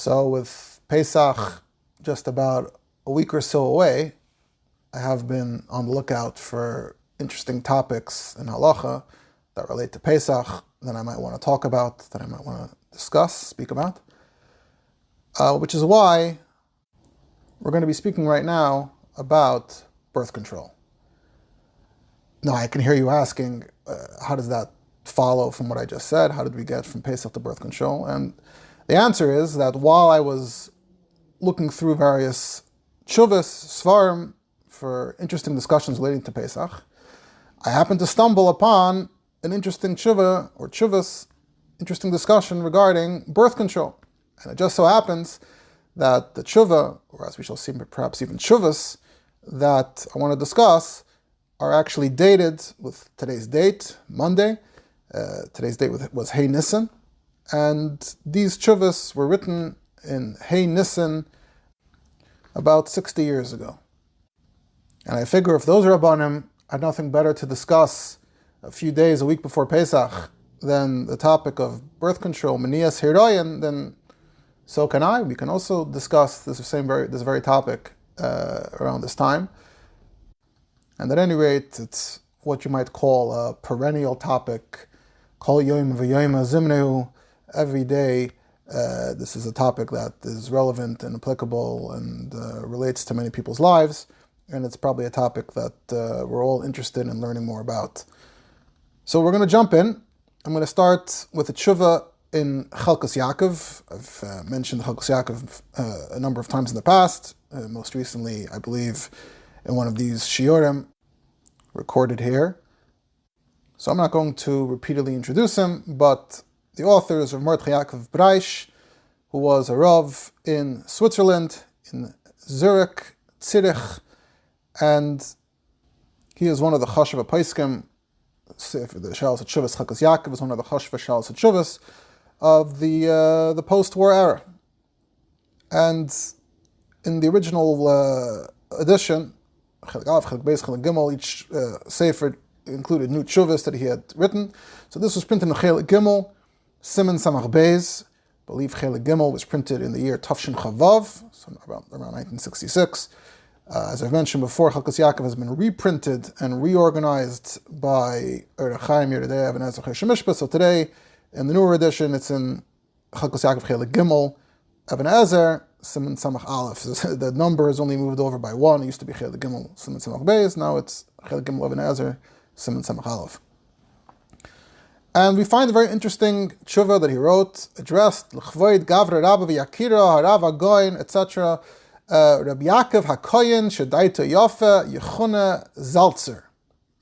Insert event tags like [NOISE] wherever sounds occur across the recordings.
So, with Pesach just about a week or so away, I have been on the lookout for interesting topics in halacha that relate to Pesach that I might want to talk about, that I might want to discuss, speak about. Uh, which is why we're going to be speaking right now about birth control. Now, I can hear you asking, uh, how does that follow from what I just said? How did we get from Pesach to birth control? And the answer is that while I was looking through various chuvas, svarim, for interesting discussions relating to Pesach, I happened to stumble upon an interesting chuva or chuvas, interesting discussion regarding birth control. And it just so happens that the chuva, or as we shall see, perhaps even chuvas, that I want to discuss are actually dated with today's date, Monday. Uh, today's date was Hey Nissen, and these chuvas were written in Hey Nissen about 60 years ago. And I figure if those Rabbanim had nothing better to discuss a few days, a week before Pesach, than the topic of birth control, Manias Hiroyan, then so can I. We can also discuss this same very this very topic uh, around this time. And at any rate, it's what you might call a perennial topic. Kol yom v'yom zimneu every day. Uh, this is a topic that is relevant and applicable and uh, relates to many people's lives, and it's probably a topic that uh, we're all interested in learning more about. So we're going to jump in. I'm going to start with a tshuva in Chalkas Yaakov. I've uh, mentioned Chalkas Yaakov uh, a number of times in the past, uh, most recently, I believe, in one of these shiurim recorded here. So I'm not going to repeatedly introduce him, but the author is Mordechai Yaakov Breish, who was a Rav in Switzerland, in Zurich, Zurich, and he is one of the Chashav Paiskim, the Shalos Chuvas Chalkas Yaakov is one of the Chashav Shalos Chuvas of the uh, the post-war era. And in the original uh, edition, each uh, sefer included new chuvas that he had written. So this was printed in Chelik Gimel, Simon Samach Beis, believe Chelik Gimel was printed in the year Tafshin Chavav, so around, around 1966. Uh, as I've mentioned before, Chalkas Yaakov has been reprinted and reorganized by Chaim Yeridei and Ezra Shemishpa. So today, in the newer edition, it's in Chalkas Yaakov Chelik Gimel, Even HaEzer, Simon Samach Aleph. [LAUGHS] the number is only moved over by one. It used to be Chelik Gimel, Simon Samach Beis. Now it's Chelik Gimel Even HaEzer, Simon Samach Aleph. And we find a very interesting tshuva that he wrote, addressed L'chvoid Gavra Rabba v'Yakira Harav Agoin, etc. Uh, Rabbi Yaakov Hakoyin Shedaita Yofa Yechuna Zaltzer,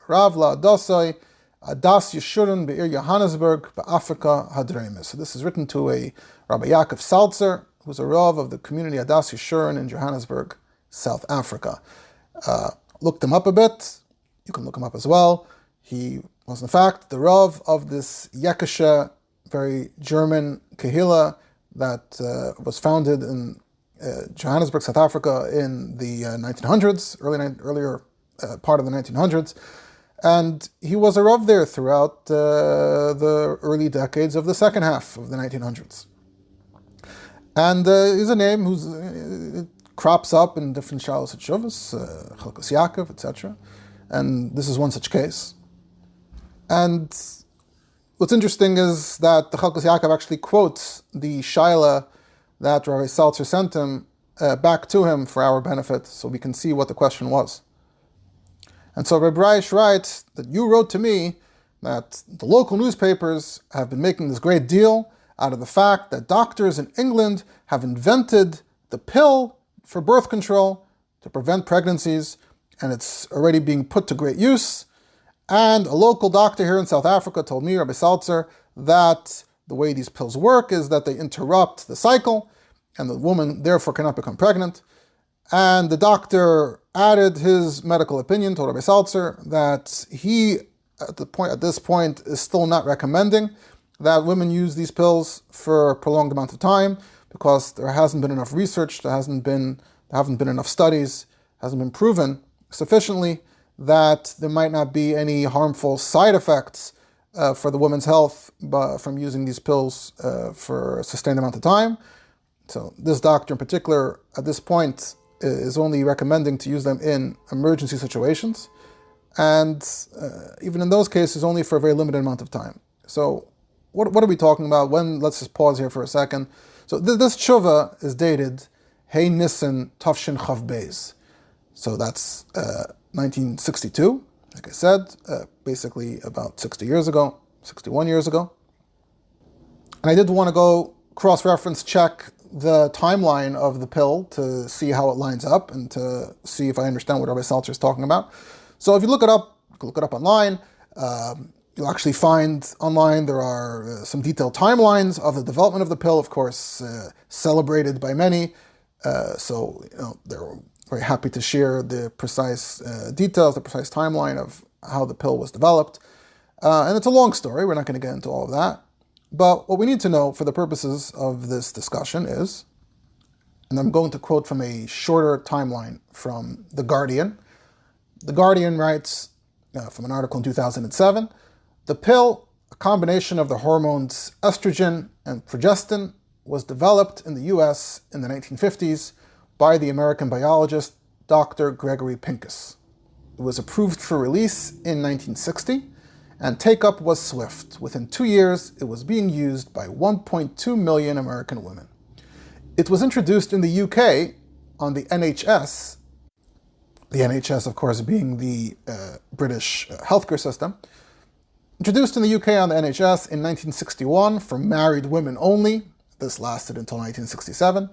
Rav La Adosoi Adas Yeshurun Be'ir Johannesburg Be'Afrika Hadremis. So this is written to a Rabbi Yaakov Salzer, who's a Rav of the community Adas Yeshurun in Johannesburg, South Africa. Uh, looked him up a bit. You can look him up as well. He was in fact the Rav of this Yekasha, very German Kahila that uh, was founded in uh, Johannesburg, South Africa in the uh, 1900s, early earlier uh, part of the 1900s. And he was a Rav there throughout uh, the early decades of the second half of the 1900s. And uh, he's a name who crops up in different Shalos and Shuvas, Chalkas Yaakov, etc. And this is one such case. And what's interesting is that the Chalkas Yaakov actually quotes the Shaila that Rabbi Salzer sent him uh, back to him for our benefit, so we can see what the question was. And so Rabbi Breish writes that you wrote to me that the local newspapers have been making this great deal out of the fact that doctors in England have invented the pill for birth control to prevent pregnancies, and it's already being put to great use. And a local doctor here in South Africa told me, Rabbi Salzer, that the way these pills work is that they interrupt the cycle, and the woman therefore cannot become pregnant. And the doctor added his medical opinion, told Rabbi Salzer, that he, at the point at this point, is still not recommending that women use these pills for a prolonged amount of time because there hasn't been enough research, there hasn't been there haven't been enough studies, hasn't been proven sufficiently that there might not be any harmful side effects uh, for the woman's health from using these pills uh, for a sustained amount of time. So this doctor in particular, at this point, is only recommending to use them in emergency situations, and uh, even in those cases, only for a very limited amount of time. So, what, what are we talking about? When? Let's just pause here for a second. So th- this tshuva is dated Hey Nissen Tafshin Chav Beis. So that's uh, 1962. Like I said, uh, basically about 60 years ago, 61 years ago. And I did want to go cross-reference check the timeline of the pill to see how it lines up and to see if I understand what Rabbi Salzer is talking about. So if you look it up, look it up online. Um, you'll actually find online there are uh, some detailed timelines of the development of the pill, of course, uh, celebrated by many. Uh, so you know, they're very happy to share the precise uh, details, the precise timeline of how the pill was developed. Uh, and it's a long story. We're not going to get into all of that. But what we need to know for the purposes of this discussion is, and I'm going to quote from a shorter timeline from The Guardian. The Guardian writes uh, from an article in 2007 the pill, a combination of the hormones estrogen and progestin, was developed in the US in the 1950s by the American biologist Dr. Gregory Pincus. It was approved for release in 1960 and take up was swift. Within two years, it was being used by 1.2 million American women. It was introduced in the UK on the NHS, the NHS, of course, being the uh, British uh, healthcare system. Introduced in the UK on the NHS in 1961 for married women only. This lasted until 1967,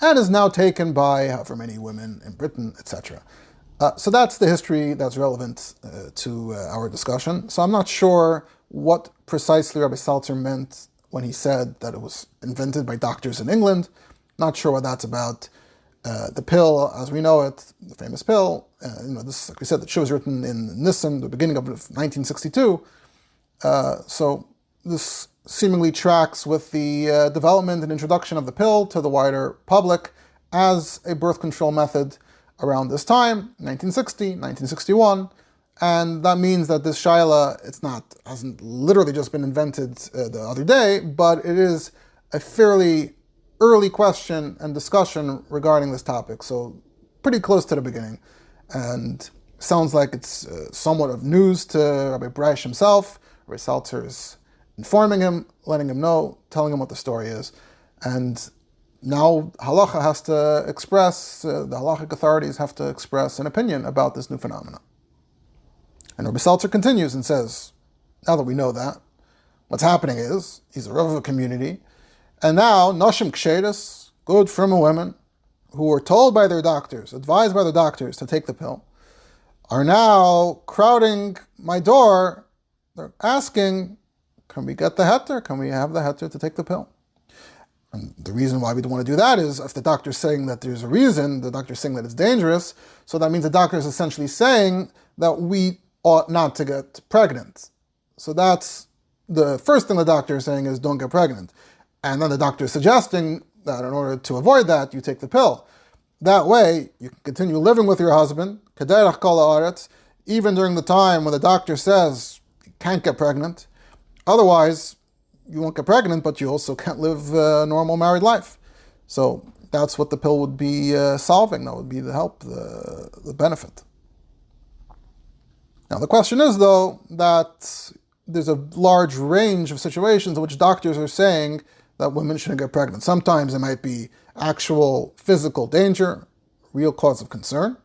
and is now taken by however many women in Britain, etc. Uh, so that's the history that's relevant uh, to uh, our discussion. So I'm not sure what precisely Rabbi Salzer meant when he said that it was invented by doctors in England. Not sure what that's about. Uh, the pill, as we know it, the famous pill, uh, you know, this, like we said, the show was written in Nisan, the beginning of 1962. Uh, so this seemingly tracks with the development and introduction of the pill to the wider public as a birth control method around this time, 1960, 1961, and that means that this shaila, it's not hasn't literally just been invented uh, the other day, but it is a fairly early question and discussion regarding this topic. So pretty close to the beginning, and sounds like it's uh, somewhat of news to Rabbi Breish himself. Rabbi Salzer is informing him, letting him know, telling him what the story is, and now halacha has to express, uh, the halachic authorities have to express an opinion about this new phenomenon. And Rabbi Salzer continues and says, now that we know that, what's happening is, he's a Rav of a community, and now Nashim Ksheris, good from women, who were told by their doctors, advised by their doctors to take the pill, are now crowding my door. They're asking, can we get the heter? Can we have the heter to take the pill? And the reason why we don't want to do that is if the doctor's saying that there's a reason, the doctor's saying that it's dangerous, so that means the doctor is essentially saying that we ought not to get pregnant. So that's the first thing the doctor is saying is don't get pregnant. And then the doctor is suggesting that in order to avoid that, you take the pill. That way, you can continue living with your husband, even during the time when the doctor says you can't get pregnant. Otherwise, you won't get pregnant, but you also can't live a normal married life. So that's what the pill would be uh, solving. That would be the help, the, the benefit. Now, the question is, though, that there's a large range of situations in which doctors are saying that women shouldn't get pregnant. Sometimes it might be actual physical danger, real cause of concern.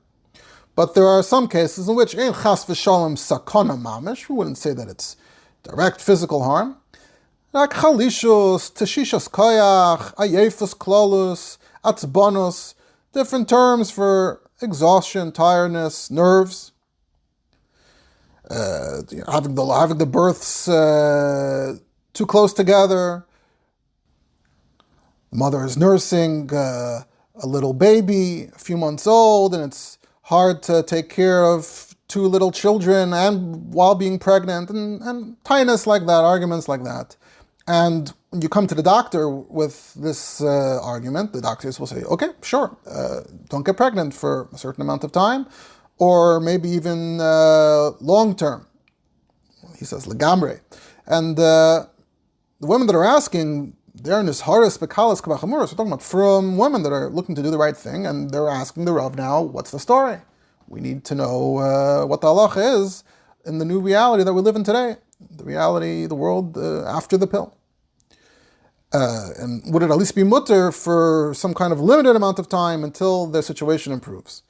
But there are some cases in which, in chas v'shalom sakana mamish, we wouldn't say that it's direct physical harm, like chalishus, teshishas koyach, ayefus klolus, atzbonus, different terms for exhaustion, tiredness, nerves. Uh, having the having the births uh, too close together. The mother is nursing uh, a little baby, a few months old, and it's hard to take care of two little children and while being pregnant, and, and like that, arguments like that. And you come to the doctor with this uh, argument, the doctors will say, okay, sure, uh, don't get pregnant for a certain amount of time, or maybe even uh, long term. He says, legamre. And uh, the women that are asking they're nisharis bekalas kabachamurus. We're talking about from women that are looking to do the right thing, and they're asking the Rav now, what's the story? We need to know uh, what the halacha is in the new reality that we live in today, the reality, the world uh, after the pill. Uh, and would it at least be mutter for some kind of limited amount of time until their situation improves?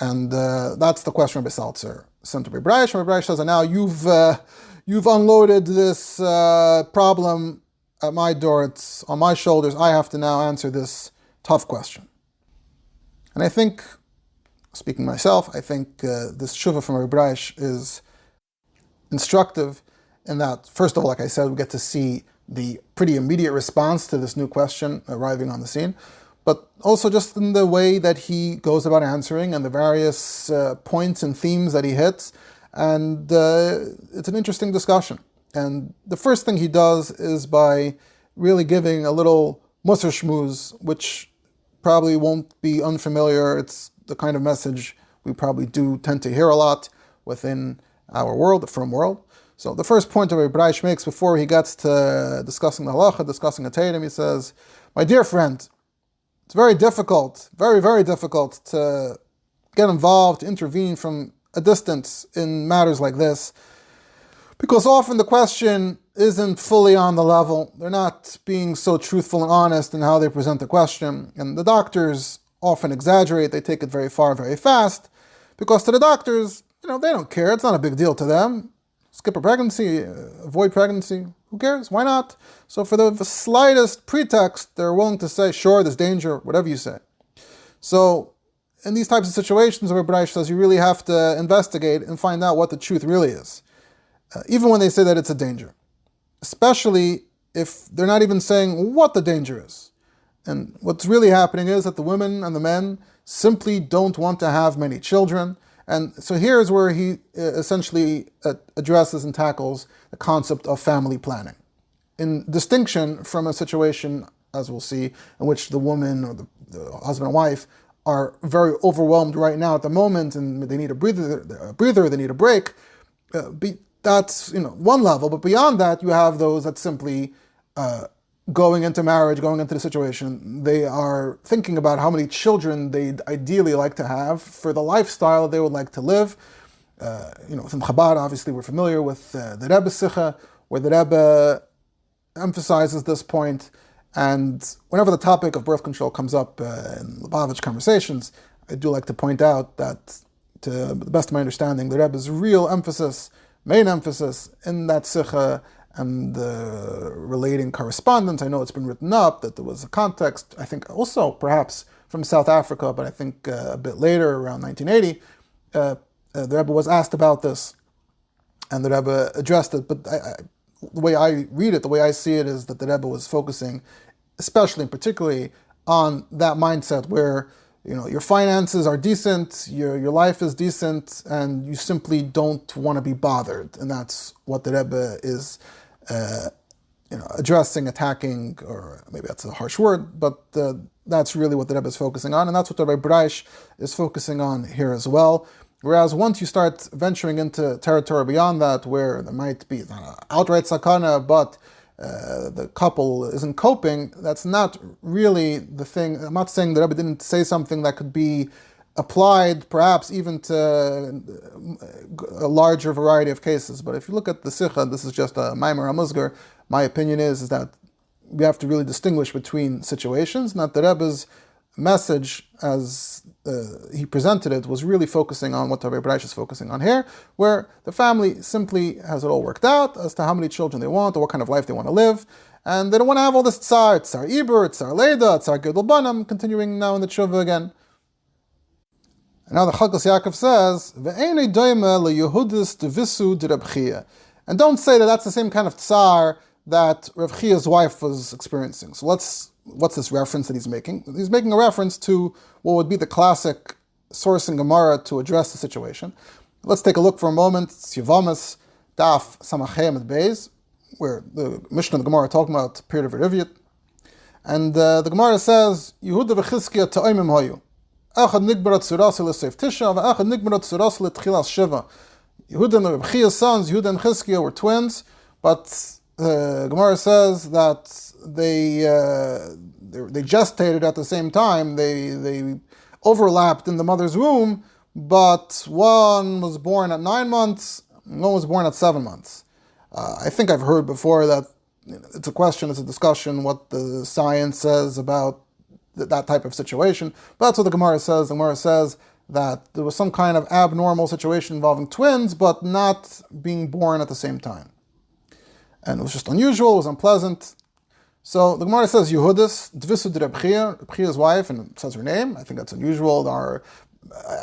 And uh, that's the question Rabbi Salzer sent to Rabbi Breish. Rabbi says, and now you've, uh, you've unloaded this uh, problem at my door, it's on my shoulders. I have to now answer this tough question. And I think, speaking myself, I think uh, this shuva from Rabbi is instructive in that, first of all, like I said, we get to see the pretty immediate response to this new question arriving on the scene, but also just in the way that he goes about answering and the various uh, points and themes that he hits. And uh, it's an interesting discussion. And the first thing he does is by really giving a little musar shmooze, which probably won't be unfamiliar. It's the kind of message we probably do tend to hear a lot within our world, the firm world. So the first point Rabbi Breish makes before he gets to discussing the halacha, discussing a tatum, he says, "My dear friend, it's very difficult, very very difficult to get involved, to intervene from a distance in matters like this, because often the question isn't fully on the level. They're not being so truthful and honest in how they present the question, and the doctors often exaggerate. They take it very far, very fast, because to the doctors, you know, they don't care. It's not a big deal to them skip a pregnancy, uh, avoid pregnancy. Who cares? Why not? So for the, slightest pretext, they're willing to say, sure, there's danger, whatever you say. So in these types of situations, where Breish says you really have to investigate and find out what the truth really is, uh, even when they say that it's a danger. Especially if they're not even saying what the danger is. And what's really happening is that the women and the men simply don't want to have many children. And so here's where he uh, essentially uh, addresses and tackles the concept of family planning. In distinction from a situation, as we'll see, in which the woman or the, the husband and wife are very overwhelmed right now at the moment and they need a breather, a breather they need a break. Uh, be, that's you know one level, but beyond that, you have those that simply uh, going into marriage, going into the situation, they are thinking about how many children they'd ideally like to have for the lifestyle they would like to live. Uh, you know, from Chabad, obviously, we're familiar with uh, the Rebbe Sikha, where the Rebbe emphasizes this point. And whenever the topic of birth control comes up uh, in Lubavitch conversations, I do like to point out that, to the best of my understanding, the Rebbe's real emphasis, main emphasis in that Sikha and the relating correspondence. I know it's been written up that there was a context, I think also perhaps from South Africa, but I think uh, a bit later, around 1980, uh, uh, the Rebbe was asked about this, and the Rebbe addressed it. But I, I, the way I read it, the way I see it, is that the Rebbe was focusing, especially and particularly, on that mindset where you know your finances are decent, your your life is decent, and you simply don't want to be bothered, and that's what the Rebbe is uh, you know, addressing, attacking, or maybe that's a harsh word, but uh, that's really what the Rebbe is focusing on, and that's what the Rebbe is focusing on here as well. Whereas once you start venturing into territory beyond that, where there might be outright sakana, but uh, the couple isn't coping, that's not really the thing. I'm not saying the Rebbe didn't say something that could be applied perhaps even to a larger variety of cases. But if you look at the Sikha, this is just a Maimer Amuzgar, my opinion is, is that we have to really distinguish between situations, not the Rebbe's message as uh, he presented it was really focusing on what Rabbi Breish is focusing on here, where the family simply has it all worked out as to how many children they want or what kind of life they want to live. And they don't want to have all this tsar, tsar Iber, tsar Leda, tsar Banam, continuing now in the tshuva again. And now the Chalkas Yaakov says, "Ve'enei doime leyehudis devisu de and don't say that that's the same kind of tsar that Rav Chia's wife was experiencing. So let's, what's this reference that he's making? He's making a reference to what would be the classic source in Gemara to address the situation. Let's take a look for a moment. Sivamas Daf Samachem at Beis, where the Mishnah of the Gemara talking about period of Riviyat. And uh, the Gemara says, Yehuda v'chizkiya ta'imim hoyu. Echad nigbarat surasi l'seif tisha, v'echad nigbarat surasi l'tchilas shiva. Yehuda and Rebchiah's sons, Yehuda and Chizkiya, were twins, but the Gemara says that they, uh, they gestated at the same time. They they overlapped in the mother's womb, but one was born at nine months, one was born at seven months. Uh, I think I've heard before that it's a question, it's a discussion, what the science says about th- that type of situation. But that's what the Gemara says. The Gemara says that there was some kind of abnormal situation involving twins, but not being born at the same time. And it was just unusual, it was unpleasant. So the Gemara says Yehudis, Dvisud Rebchia, wife, and says her name. I think that's unusual. There are,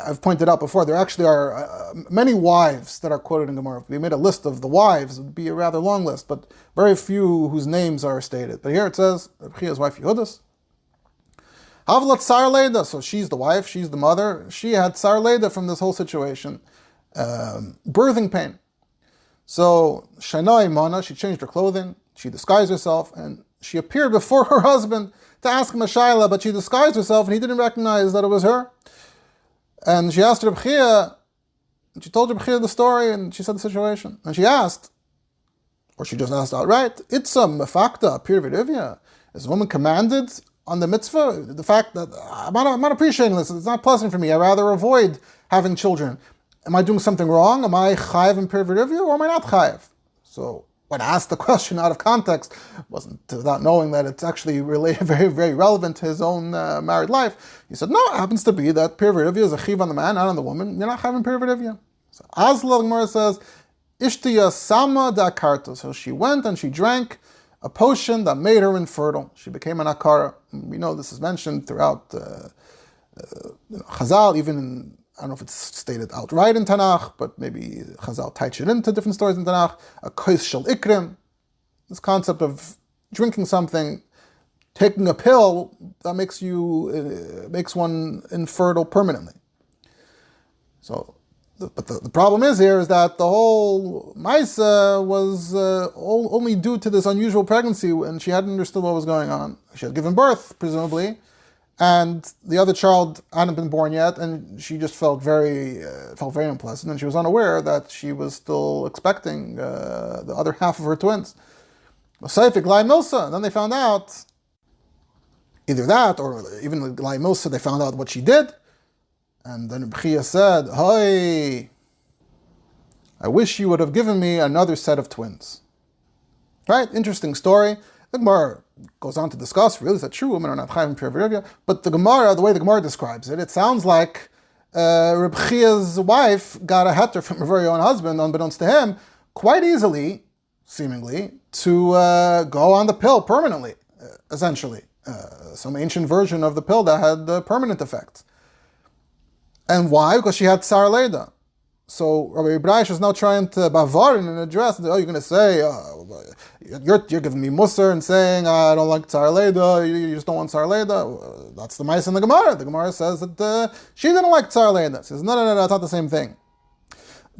I've pointed out before, there actually are uh, many wives that are quoted in Gemara. If we made a list of the wives, it would be a rather long list, but very few whose names are stated. But here it says Rebchia's wife Yehudis. Havlat Sarleda, so she's the wife, she's the mother. She had Sarleda from this whole situation, um, birthing pain. So Shana Imana, she changed her clothing, she disguised herself, and she appeared before her [LAUGHS] husband to ask him a shaila, but she disguised herself, and he didn't recognize that it was her. And she asked Reb Chia, and she told Reb Chia the story, and she said the situation. And she asked, or she just asked outright, a mefakta, pirvidivya. Is a woman commanded on the mitzvah, the fact that I'm not, I'm not appreciating this, it's not pleasant for me. I rather avoid having children. Am I doing something wrong? Am I chayiv in pirya v'rivya or am I not chayiv? So when asked the question out of context, wasn't without knowing that it's actually really [LAUGHS] very, very relevant to his own uh, married life. He said, no, it happens to be that pirya v'rivya is a chiv on the man, not on the woman. You're not having pirya v'rivya. So Azla Gemara says, Ishtiya sama da karta. So she went and she drank a potion that made her infertile. She became an akara. We know this is mentioned throughout uh, uh, Chazal, even in, I don't know if it's stated outright in Tanakh, but maybe Chazal tied it into different stories in Tanakh. A kois shel ikrim, this concept of drinking something, taking a pill that makes you uh, makes one infertile permanently. So but the, the, problem is here is that the whole Maisa was uh, only due to this unusual pregnancy, and she hadn't understood what was going on. She had given birth, presumably, and the other child hadn't been born yet, and she just felt very uh, felt very unpleasant, and she was unaware that she was still expecting uh, the other half of her twins. Saifik Milsa. Then they found out either that, or even Milsa, they found out what she did. And then Bchia said, Hi, I wish you would have given me another set of twins. Right? Interesting story. The Gemara goes on to discuss, really, is that true? Women are not chayim pir But the Gemara, the way the Gemara describes it, it sounds like uh, Reb Chia's wife got a heter from her very own husband, unbeknownst to him, quite easily, seemingly, to uh, go on the pill permanently, uh, essentially. Uh, some ancient version of the pill that had uh, permanent effects. And why? Because she had Tsar Leda. So Rabbi Ibrahim is now trying to bavar in an address. Oh, you're going to say, uh, you're, you're giving me musar and saying, I don't like Tsar Leda, you, you just don't want Tsar Leda. That's the mice in the Gemara. The Gemara says that uh, she didn't like Tsar Leda. Says, no, no, no, no, it's not the same thing.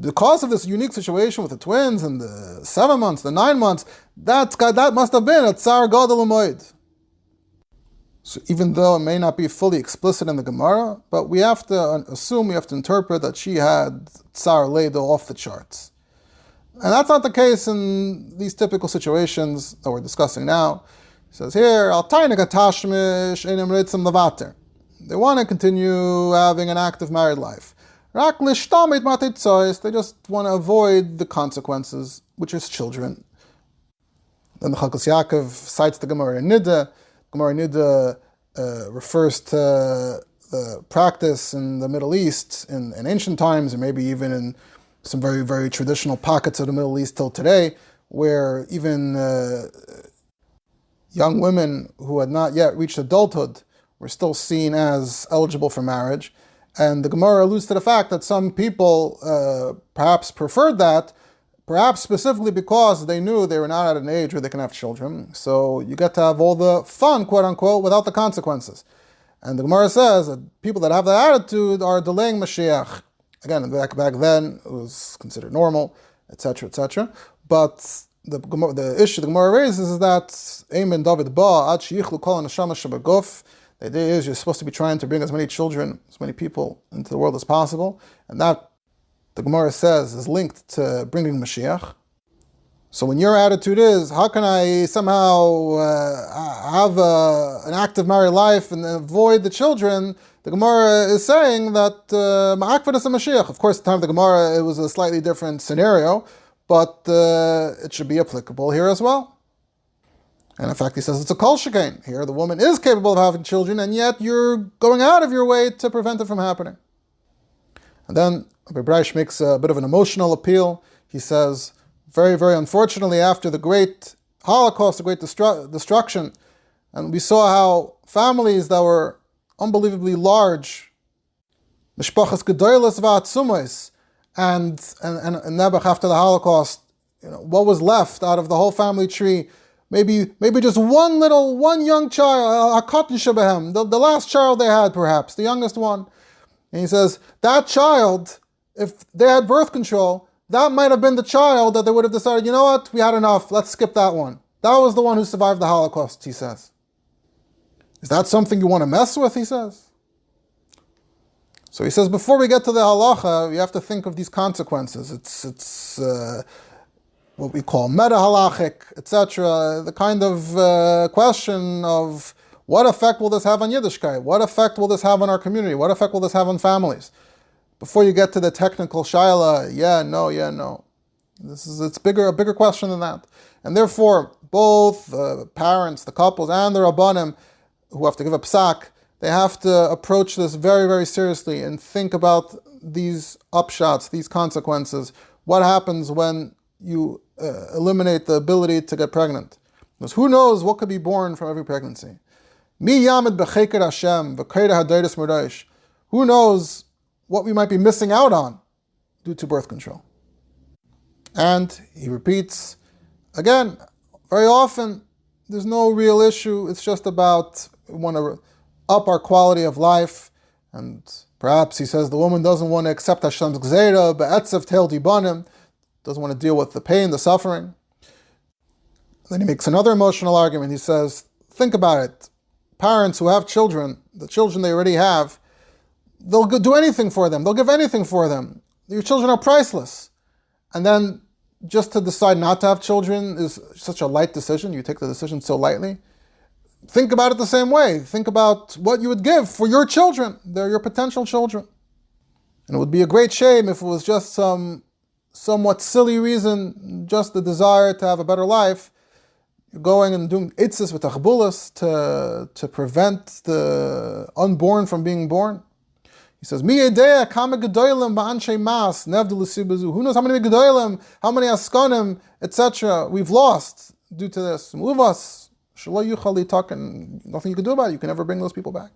Because of this unique situation with the twins and the seven months, the nine months, that's, that must have been a Tsar Gadol so even though it may not be fully explicit in the Gemara, but we have to assume, we have to interpret that she had Tsar Ledo off the charts. And that's not the case in these typical situations that we're discussing now. He says here, They want to continue having an active married life. They just want to avoid the consequences, which is children. Then the Chalkas Yaakov cites the Gemara in Nida, Gemara Nida uh, refers to the practice in the Middle East in, in, ancient times, and maybe even in some very, very traditional pockets of the Middle East till today, where even uh, young women who had not yet reached adulthood were still seen as eligible for marriage. And the Gemara alludes to the fact that some people uh, perhaps preferred that Perhaps specifically because they knew they were not at an age where they can have children. So you get to have all the fun, quote unquote, without the consequences. And the Gemara says that people that have that attitude are delaying Mashiach. Again, back back then it was considered normal, etc., etc. But the the issue the Gemara raises is that Amen David Ba Ad Shichlu Kol Neshama Shabaguf. The idea is you're supposed to be trying to bring as many children, as many people into the world as possible, and that the Gemara says is linked to bringing Mashiach. So when your attitude is, how can I somehow uh, have a, an active married life and avoid the children? The Gemara is saying that uh, Ma'akvadas uh, Mashiach. Of course, at the time of the Gemara, it was a slightly different scenario, but uh, it should be applicable here as well. And in fact, he says it's a kol shekain. Here, the woman is capable of having children, and yet you're going out of your way to prevent it from happening. And then Rabbi makes a bit of an emotional appeal. He says, very, very unfortunately, after the great Holocaust, the great destru- destruction, and we saw how families that were unbelievably large, mishpachas gedoyles va'atzumos, and and and Nebuch after the Holocaust, you know, what was left out of the whole family tree? Maybe maybe just one little one young child, a cotton shabahem, the, the last child they had, perhaps the youngest one. And he says that child, if they had birth control, that might have been the child that they would have decided, you know what, we had enough, let's skip that one. That was the one who survived the Holocaust, he says. Is that something you want to mess with, he says? So he says, before we get to the halacha, you have to think of these consequences. It's, it's uh, what we call meta halachic, etc. The kind of uh, question of what effect will this have on Yiddishkeit? What effect will this have on our community? What effect will this have on families? Before you get to the technical shaila, yeah, no, yeah, no. This is it's bigger a bigger question than that, and therefore both the parents, the couples, and the rabbanim who have to give a psak, they have to approach this very very seriously and think about these upshots, these consequences. What happens when you uh, eliminate the ability to get pregnant? Because who knows what could be born from every pregnancy? Mi Who knows what we might be missing out on due to birth control. And he repeats again, very often there's no real issue. It's just about we want to up our quality of life. And perhaps he says the woman doesn't want to accept Hashem's gzeira, be'etzev tel dibanim, doesn't want to deal with the pain, the suffering. Then he makes another emotional argument. He says, think about it. Parents who have children, the children they already have, they'll do anything for them. They'll give anything for them. Your children are priceless. And then just to decide not to have children is such a light decision. You take the decision so lightly. Think about it the same way. Think about what you would give for your children. They're your potential children. And it would be a great shame if it was just some somewhat silly reason, just the desire to have a better life. You're going and doing itzis with achbulas to, to prevent the unborn from being born. He says, Mi Edea Kama Gedoilim Ba'anshe Mas, Nevdul Who knows how many Gedoilim, how many Askanim, etc. we've lost due to this. Move us. Shalom Yuchali talking, nothing you can do about it. You can never bring those people back.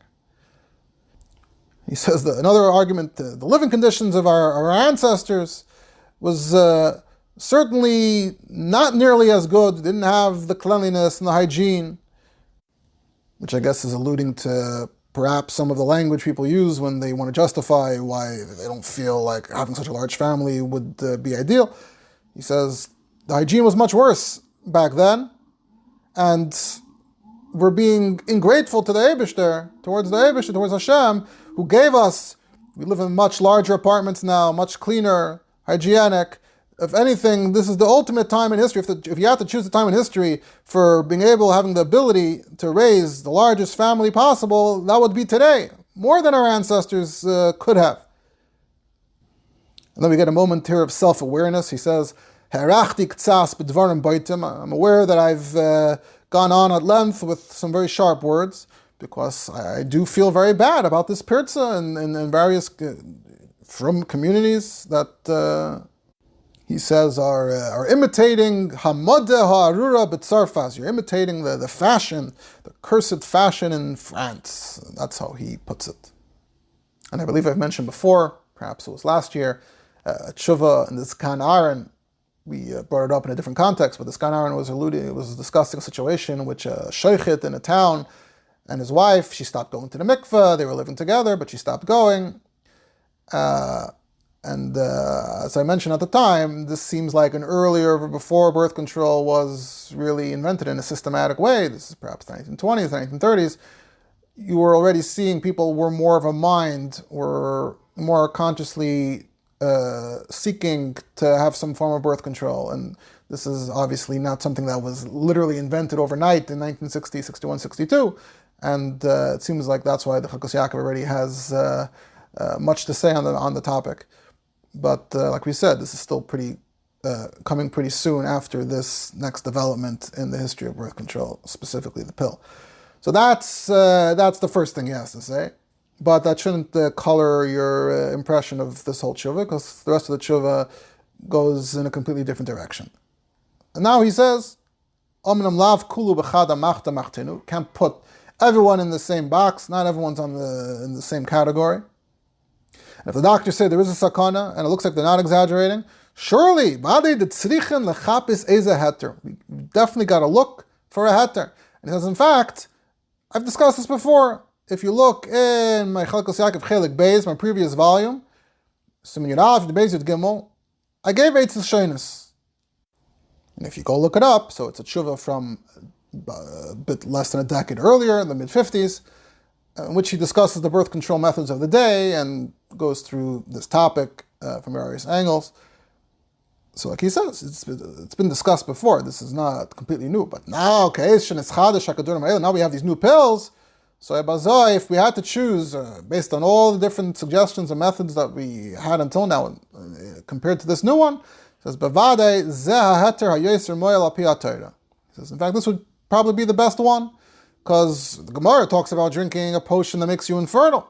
He says that another argument, uh, the living conditions of our, our ancestors was uh, certainly not nearly as good, didn't have the cleanliness and the hygiene, which I guess is alluding to perhaps some of the language people use when they want to justify why they don't feel like having such a large family would uh, be ideal. He says the hygiene was much worse back then, and we're being ingrateful to the Abishter, towards the Abishter, towards Hashem, who gave us. We live in much larger apartments now, much cleaner, hygienic, if anything, this is the ultimate time in history. If, the, if you have to choose a time in history for being able, having the ability to raise the largest family possible, that would be today, more than our ancestors uh, could have. And then we get a moment here of self awareness. He says, I'm aware that I've uh, gone on at length with some very sharp words because I do feel very bad about this pirza and, and, and various uh, from communities that. Uh, he says, are, uh, are imitating Hamada Ha'arura B'tzarfas. You're imitating the, the fashion, the cursed fashion in France. That's how he puts it. And I believe I've mentioned before, perhaps it was last year, uh, Tshuva and this Khan Aaron, we uh, brought it up in a different context, but this Khan Aaron was alluding, it was discussing a situation in which a shaykhit in a town and his wife, she stopped going to the mikveh, they were living together, but she stopped going. Uh, and uh, as I mentioned at the time, this seems like an earlier, before birth control was really invented in a systematic way. This is perhaps the 1920s, the 1930s. You were already seeing people were more of a mind, were more consciously uh, seeking to have some form of birth control. And This is obviously not something that was literally invented overnight in 1960, 61, 62. And uh, it seems like that's why the Chilkos Yaakov already has uh, uh, much to say on the, on the topic. But uh, like we said, this is still pretty uh, coming pretty soon after this next development in the history of birth control, specifically the pill. So that's uh, that's the first thing he has to say. But that shouldn't uh, color your uh, impression of this whole tshuva, because the rest of the tshuva goes in a completely different direction. And now he says, lav kulu machtenu." Can't put everyone in the same box. Not everyone's on the in the same category. And if the doctors say there is a sakana, and it looks like they're not exaggerating, surely, we definitely got to look for a heter. And he says, in fact, I've discussed this before. If you look in my Chalkos Yaakov Chelik Beis, my previous volume, Simin the Beis Gimel, I gave Eitz Shainis. And if you go look it up, so it's a tshuva from a bit less than a decade earlier, in the mid 50s, in which he discusses the birth control methods of the day and goes through this topic uh, from various angles. So, like he says, it's, it's been discussed before. This is not completely new. But now, okay, now we have these new pills. So, if we had to choose uh, based on all the different suggestions and methods that we had until now, uh, compared to this new one, says, says, in fact, this would probably be the best one because the Gemara talks about drinking a potion that makes you infertile,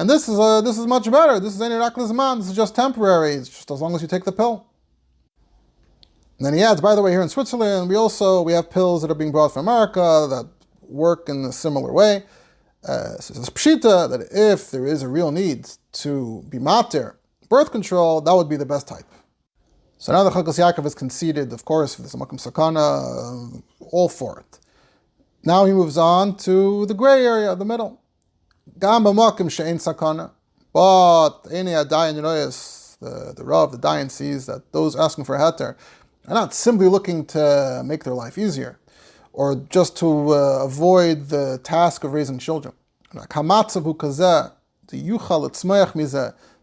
and this is a, this is much better. This is any man. This is just temporary. It's just as long as you take the pill. And then he adds, by the way, here in Switzerland, we also we have pills that are being brought from America that work in a similar way. Uh, so it's pshita that if there is a real need to be mater birth control, that would be the best type. So now the Chalkos Yaakov is conceded, of course, for the Samakim Sakana, uh, all for it. Now he moves on to the gray area, the middle. Sakana. But any adayin yinoyas, the the rav, the dayan sees that those asking for a heter are not simply looking to make their life easier, or just to uh, avoid the task of raising children. The yuchal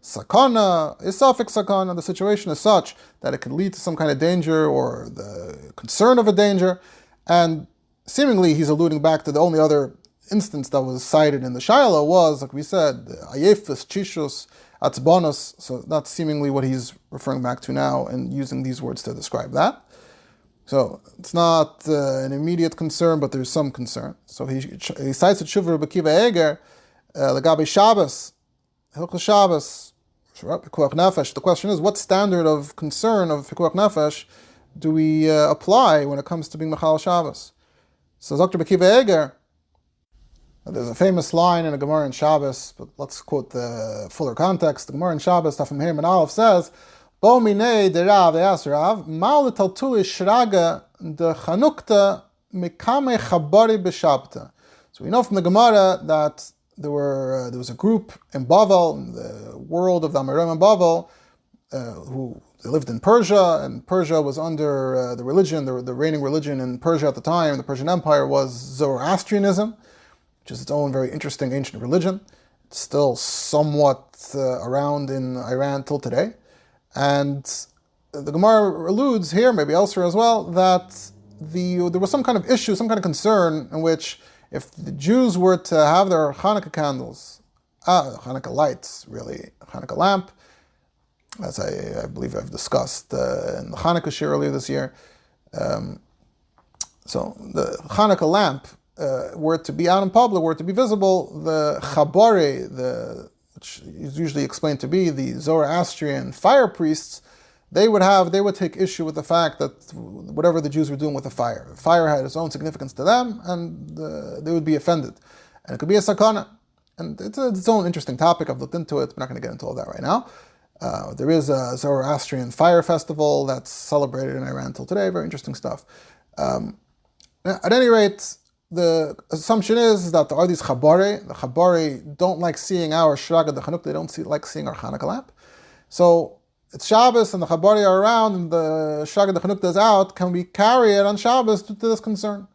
sakana is suffix sakana. The situation is such that it can lead to some kind of danger or the concern of a danger, and seemingly he's alluding back to the only other instance that was cited in the Shiloh was, like we said, Ayefus, Chishus, Atzbonos. So that's seemingly what he's referring back to now and using these words to describe that. So it's not uh, an immediate concern, but there's some concern. So he, he cites a Tshuva Bakiva Eger, uh, Lagabe Shabbos, Hilchot Shabbos, Nefesh. The question is, what standard of concern of Pikuach Nefesh do we uh, apply when it comes to being Machal Shabbos? So Dr. Bakiva Eger, there's a famous line in a Gemara in Shabbos, but let's quote the fuller context. The Gemara in Shabbos, Tafim and Aleph says, Bo de Rav, they asked Rav, Mal taltuli shraga de chanukta mikame chabari b'shabta. So we know from the Gemara that there were uh, there was a group in Bavel, in the world of the Amoraim and Bavel, uh, who they lived in Persia, and Persia was under uh, the religion, the, the reigning religion in Persia at the time, the Persian Empire was Zoroastrianism which is its own very interesting ancient religion. It's still somewhat uh, around in Iran till today. And the Gemara alludes here, maybe elsewhere as well, that the, there was some kind of issue, some kind of concern in which if the Jews were to have their Hanukkah candles, ah, Hanukkah lights, really, Hanukkah lamp, as I, I believe I've discussed uh, in the Hanukkah shir earlier this year. Um, so the Hanukkah lamp uh, were to be out in public, were to be visible, the chabare, the which is usually explained to be the Zoroastrian fire priests, they would have they would take issue with the fact that whatever the Jews were doing with the fire, the fire had its own significance to them, and uh, they would be offended, and it could be a sakana, and it's, a, it's own interesting topic. I've looked into it. We're not going to get into all that right now. Uh, there is a Zoroastrian fire festival that's celebrated in Iran till today. Very interesting stuff. Um, at any rate, the assumption is that there are these chabare. The chabare don't like seeing our shraga the chanuk. They don't see, like seeing our Hanukkah lamp. So it's Shabbos and the chabare are around and the shraga the chanuk is out. Can we carry it on Shabbos due to this concern?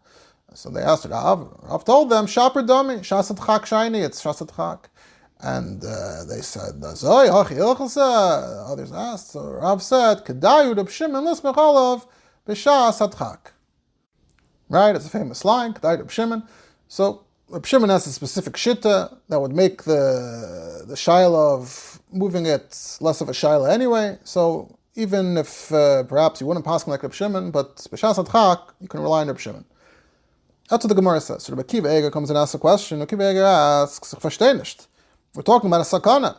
So they asked Rav. Rav told them, "Shaper dami, shasat chak shiny. It's shasat chak." And uh, they said, Zoy, Others asked, so Rav said, Kedayu Reb Shimon Lismech Olav B'Shas Adchak. Right? It's a famous line, Kedayu Reb Shimon. So Reb Shimon has a specific shitta that would make the the shaila of moving it less of a shaila anyway. So even if uh, perhaps you wouldn't pass like Reb Shimon, but B'Shas Adchak, you can rely on Reb Shimon. That's what the Gemara says. So Rabbi Akiva Eger comes and asks a question. Rabbi Akiva Eger asks, we're talking about a sakana.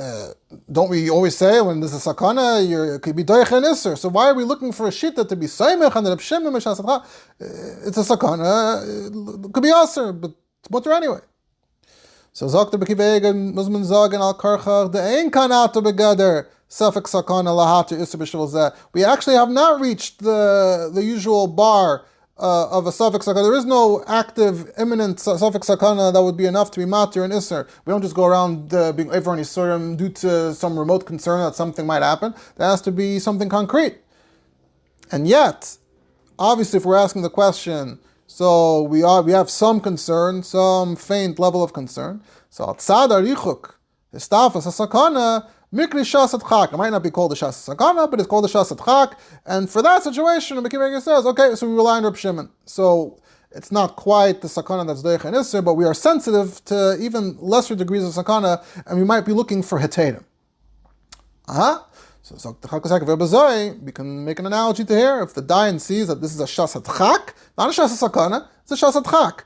Uh, don't we always say when this is sakana, it could be doich and iser. So why are we looking for a shita to be saimech and the uh, It's a sakana. It could be aser, but it's mutter anyway. So sagt der Bekivegen, muss man sagen, al karchach, de ein kanata begader, safek sakana lahatu iser We actually have not reached the, the usual bar uh, of a suffix sakana. There is no active, imminent suffix sakana that would be enough to be matir and isser. We don't just go around uh, being over on isurim due to some remote concern that something might happen. There has to be something concrete. And yet, obviously, if we're asking the question, so we are we have some concern, some faint level of concern. So tzad arichuk, histafas sakana Mikri Shasat Chak. It might not be called the Shasat Sakana, but it's called the Shasat Chak. And for that situation, the Mekiv says, okay, so we rely on Reb Shimon. So it's not quite the sakana that's doich and iser, but we are sensitive to even lesser degrees of sakana, and we might be looking for hetedim. Uh-huh. So, so we can make an analogy to here. If the Dayan sees that this is a shasat chak, not a shasat sakana, it's a shasat chak.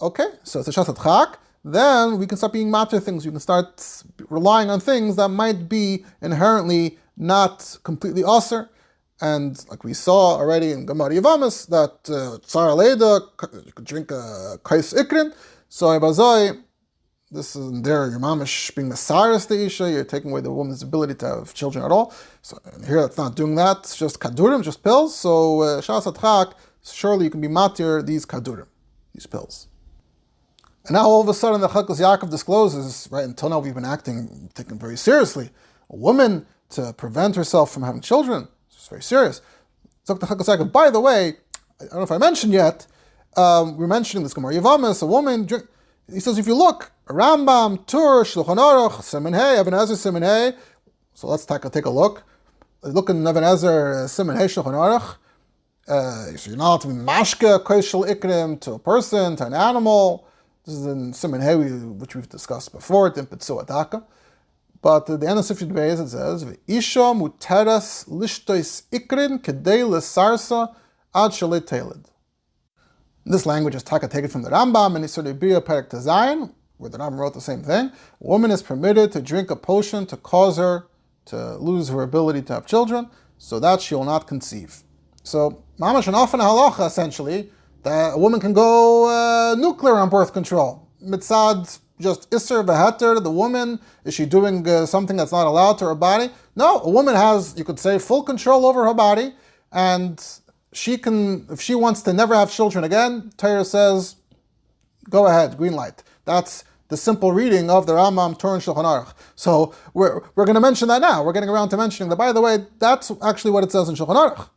Okay, so it's a shasat chak then we can start being matter things. We can start relying on things that might be inherently not completely usher. And like we saw already in Gemara Yavamas, that uh, uh, Leda, could drink a Kais Ikrin. So Ibazoi, this is there, your mamish being the Saras the Isha, you're taking away the woman's ability to have children at all. So here that's not doing that, it's just Kadurim, just pills. So uh, Shas surely you can be matir these Kadurim, these pills. And now all of a sudden the Chalkas Yaakov discloses, right, until now we've been acting, taken very seriously. A woman to prevent herself from having children, it's very serious. So the Chalkas Yaakov, by the way, I don't know if I mentioned yet, um, we're mentioning this Gemara Yavamas, a woman, he says, if you look, Rambam, Tur, Shulchan Aruch, Simon Hey, Even Ha'ezer, Hey, so let's take a, take a look. Look in Even Ha'ezer, Simon Hey, Shulchan Aruch. Uh, so you're not to be mashka, ikrim, to a person, to an animal. This is in Simon Hewi, which we've discussed before, in Tim Adaka. But the end of Sifri Beis it says, Isha muteras lishtois ikrin kedei lesarsa ad shalit teled. This language is taka taken from the Rambam and Isur Bia Perek Tazayin, where the Rambam wrote the same thing. A woman is permitted to drink a potion to cause her to lose her ability to have children, so that she will not conceive. So, Mamash and often halacha essentially, a woman can go uh, nuclear on birth control. Mitzad, just isser v'heter, the woman, is she doing uh, something that's not allowed to her body? No, a woman has, you could say, full control over her body, and she can, if she wants to never have children again, Torah says, go ahead, green light. That's the simple reading of the Rambam Tur Shulchan Aruch. So we're, we're going to mention that now. We're getting around to mentioning that, by the way, that's actually what it says in Shulchan Aruch.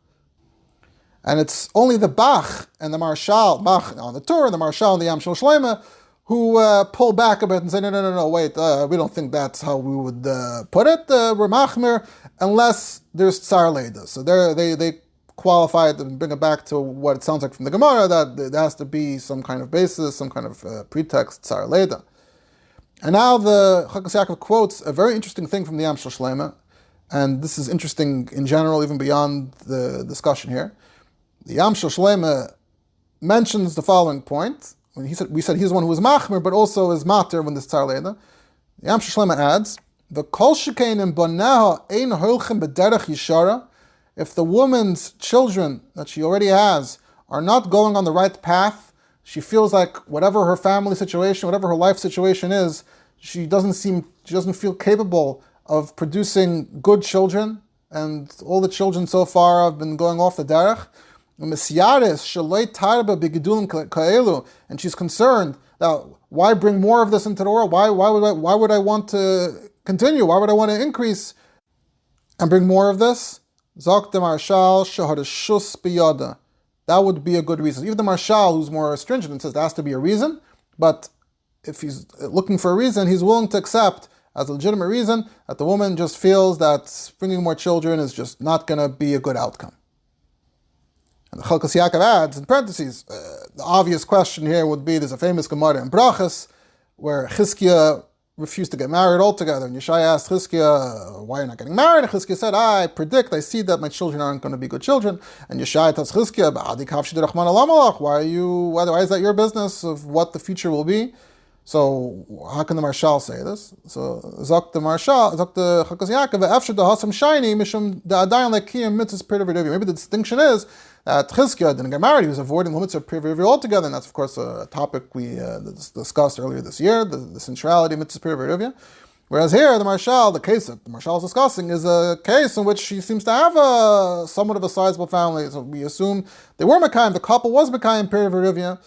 And it's only the Bach and the Maharshal, Bach on the Tur, and the Maharshal and the Yam Shloima, who uh, pull back a bit and say, no, no, no, no, wait, uh, we don't think that's how we would uh, put it, uh, we're machmir, unless there's tsar leda. So they they qualify it and bring it back to what it sounds like from the Gemara, that there has to be some kind of basis, some kind of uh, pretext, tsar leda. And now the Chakos Yaakov quotes a very interesting thing from the Yam Shloima, and this is interesting in general, even beyond the discussion here. The Yam Shloime mentions the following point. When he said, we said he's one who is machmer, but also is mater when this tzar leda. The Yam Shloime adds, the kol in boneha ein holchem bederech yishara. If the woman's children that she already has are not going on the right path, she feels like whatever her family situation, whatever her life situation is, she doesn't seem, she doesn't feel capable of producing good children, and all the children so far have been going off the derech. And she's concerned now why bring more of this into the world? Why, why, would I, why would I want to continue? Why would I want to increase and bring more of this? That would be a good reason. Even the marshal who's more stringent and says there has to be a reason, but if he's looking for a reason, he's willing to accept as a legitimate reason that the woman just feels that bringing more children is just not going to be a good outcome. And the Chalkas Yaakov adds in parentheses, uh, the obvious question here would be there's a famous Gemara in Brachas where Chizkiah refused to get married altogether. And Yeshai asked Chizkiah, why are you not getting married? And Chizkiah said, I predict, I see that my children aren't going to be good children. And Yeshai tells Chizkiah, why are you, why is that your business of what the future will be? So how can the Marshal say this? So Zok the Maharshal, Zok the Chalkas Yaakov, Efsher the Hasam Shiny, Mishum the Adayan Lekiyim Mitzvahs Maybe the distinction is that Chizkiah didn't get married; he was avoiding the mitzvah Pirivir altogether, and that's of course a topic we uh, discussed earlier this year, the, the centrality of mitzvah Pirivir. Whereas here, the Maharshal, the case that the Marshal is discussing is a case in which she seems to have a somewhat of a sizable family. So we assume they were Mekayim, the couple was Mekayim Pirivir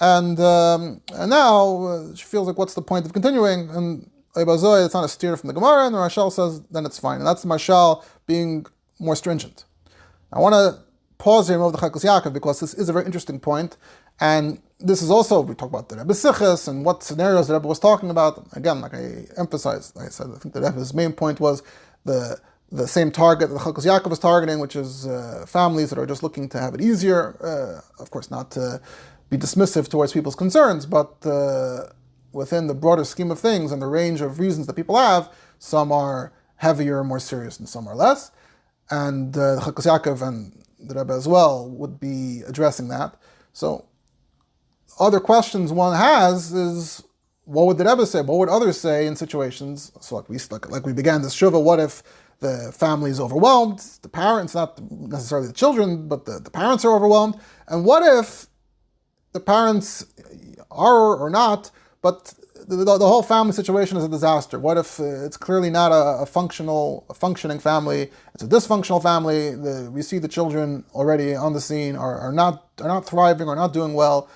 and um, and now uh, she feels like, what's the point of continuing? And Eibazoy, it's not a steer from the Gemara, and the Maharshal says, then it's fine. And that's the Maharshal being more stringent. I want to pause here of the Chalkas Yaakov because this is a very interesting point, and this is also we talk about the Rebbe Sichas and what scenarios the Rebbe was talking about. Again, like I emphasized, like I said, I think the Rebbe's main point was the the same target that the Chalkas Yaakov is targeting, which is uh, families that are just looking to have it easier. Uh, of course, not to be dismissive towards people's concerns, but uh, within the broader scheme of things and the range of reasons that people have, some are heavier, more serious, and some are less. And uh, the Chalkas Yaakov and the Rebbe as well would be addressing that. So, other questions one has is what would the Rebbe say? What would others say in situations? So, like we like, like we began this shiva, what if the family is overwhelmed? The parents, not necessarily the children, but the, the parents are overwhelmed. And what if the parents are or not, but the, the, whole family situation is a disaster. What if uh, it's clearly not a, a, functional, a functioning family? It's a dysfunctional family. The, we see the children already on the scene are, are not are not thriving or not doing well.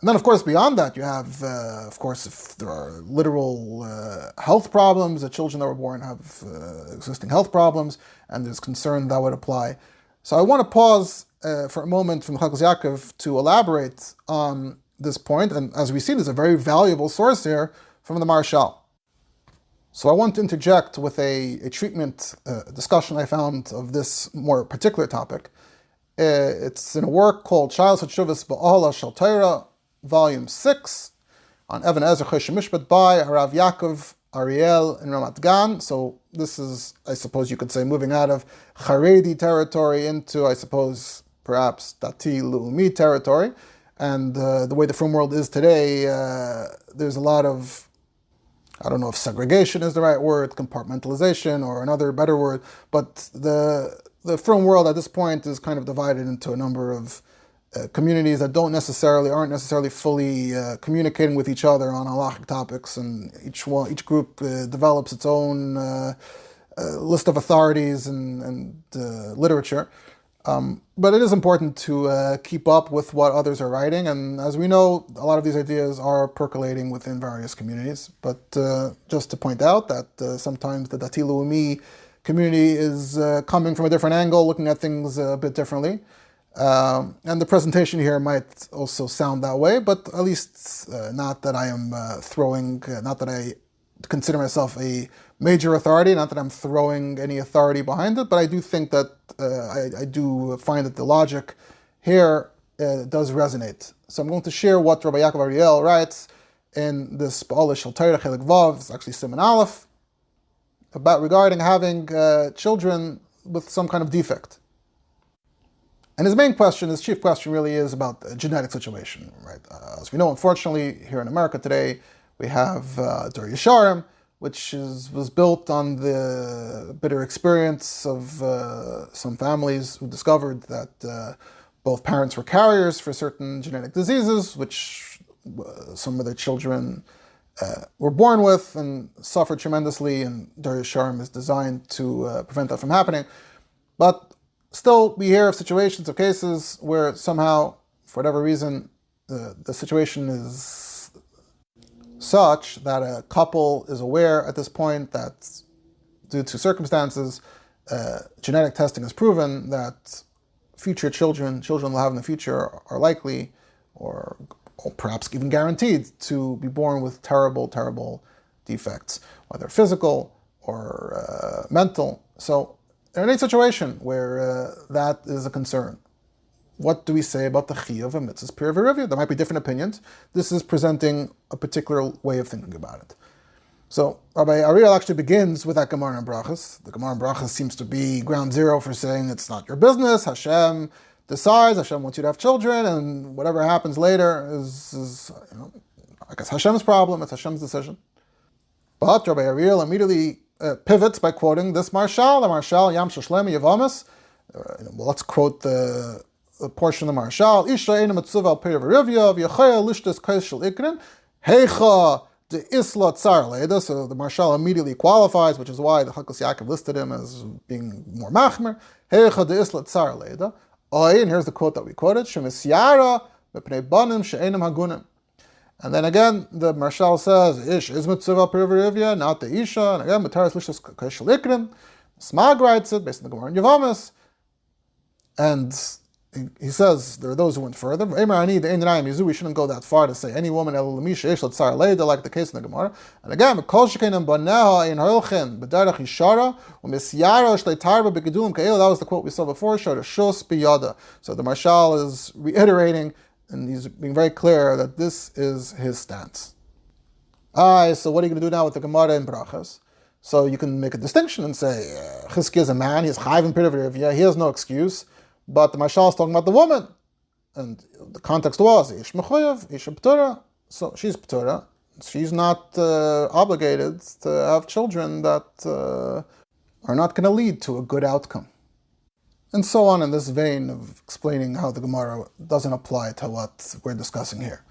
And then, of course, beyond that, you have, uh, of course, if there are literal uh, health problems, the children that were born have uh, existing health problems, and there's concern that would apply. So I want to pause uh, for a moment from Chalkas Yaakov to elaborate on this point, and as we see, there's a very valuable source here from the Marshal. So I want to interject with a, a treatment uh, discussion I found of this more particular topic. Uh, it's in a work called Child Hachuvas B'Ohala Shel Torah, Volume 6, on Even Ha'ezer Mishpat by Rav Yaakov Ariel in Ramat Gan. So this is, I suppose you could say, moving out of Haredi territory into, I suppose, perhaps Dati Leumi territory. And uh, the way the frum world is today, uh, there's a lot of, I don't know if segregation is the right word, compartmentalization or another better word, but the the frum world at this point is kind of divided into a number of uh, communities that don't necessarily aren't necessarily fully uh, communicating with each other on halachic topics, and each one each group uh, develops its own uh, uh, list of authorities and, and literature. Um, but it is important to uh, keep up with what others are writing, and as we know, a lot of these ideas are percolating within various communities. But uh, just to point out that uh, sometimes the Dati Leumi community is uh, coming from a different angle, looking at things a bit differently. Um, and the presentation here might also sound that way, but at least uh, not that I am uh, throwing, not that I consider myself a major authority. Not that I'm throwing any authority behind it, but I do think that uh, I, I, do find that the logic here uh, does resonate. So I'm going to share what Rabbi Yaakov Ariel writes in this Ba'alish Shal Chelik Vav, it's actually Simon Aleph, about regarding having uh, children with some kind of defect. And his main question, his chief question really is about the genetic situation, right? Uh, as we know, unfortunately, here in America today, we have uh, which is, was built on the bitter experience of uh, some families who discovered that uh, both parents were carriers for certain genetic diseases, which uh, some of their children uh, were born with and suffered tremendously, and Dor Yeshorim is designed to uh, prevent that from happening. But still, we hear of situations, of cases where somehow, for whatever reason, the, the situation is such that a couple is aware at this point that due to circumstances, uh, genetic testing has proven that future children, children they'll have in the future, are likely or or perhaps even guaranteed to be born with terrible, terrible defects, whether physical or uh, mental. So, in any situation where uh, that is a concern, what do we say about the chiyuv and mitzvahs pir There might be different opinions. This is presenting a particular way of thinking about it. So Rabbi Ariel actually begins with that Gemara and Brachas. The Gemara and Brachas seems to be ground zero for saying it's not your business. Hashem decides. Hashem wants you to have children, and whatever happens later is, is you know, I guess Hashem's problem. It's Hashem's decision. But Rabbi Ariel immediately uh, pivots by quoting this Marshal, the Marshal Yam Shoshlemi Yavamas. Uh, well, let's quote the, the portion of the Marshal. Isha ena mitzuva al peri v'rivya v'yachaya lishtas kaishal ikrin heicha the isla tsar leda. So the Marshal immediately qualifies, which is why the Chalkas Yaakov listed him as being more machmer. Heicha de isla tsar leda. And here's the quote that we quoted: Shemisyara b'pnei banim she'enim hagunim. And then again, the Marshal says, Ish is mitzvah pirya v'rivya, not the Isha. And again, Mataris Lishas Kashalikrim. Smag writes it based on the Gemara in Yavamas. And he says there are those who went further. We shouldn't go that far to say any woman like the case in the Gemara. And again, that was the quote we saw before. So the Marshal is reiterating and he's being very clear that this is his stance. Alright, so what are you going to do now with the Gemara and Brachas? So you can make a distinction and say, Chizki is a man, he's and Pirivir, he has no excuse, but the Mashal is talking about the woman. And the context was, Ish Mechoyev, Ish Ptura, so she's Ptura. She's not uh, obligated to have children that uh, are not going to lead to a good outcome and so on in this vein of explaining how the Gemara doesn't apply to what we're discussing here.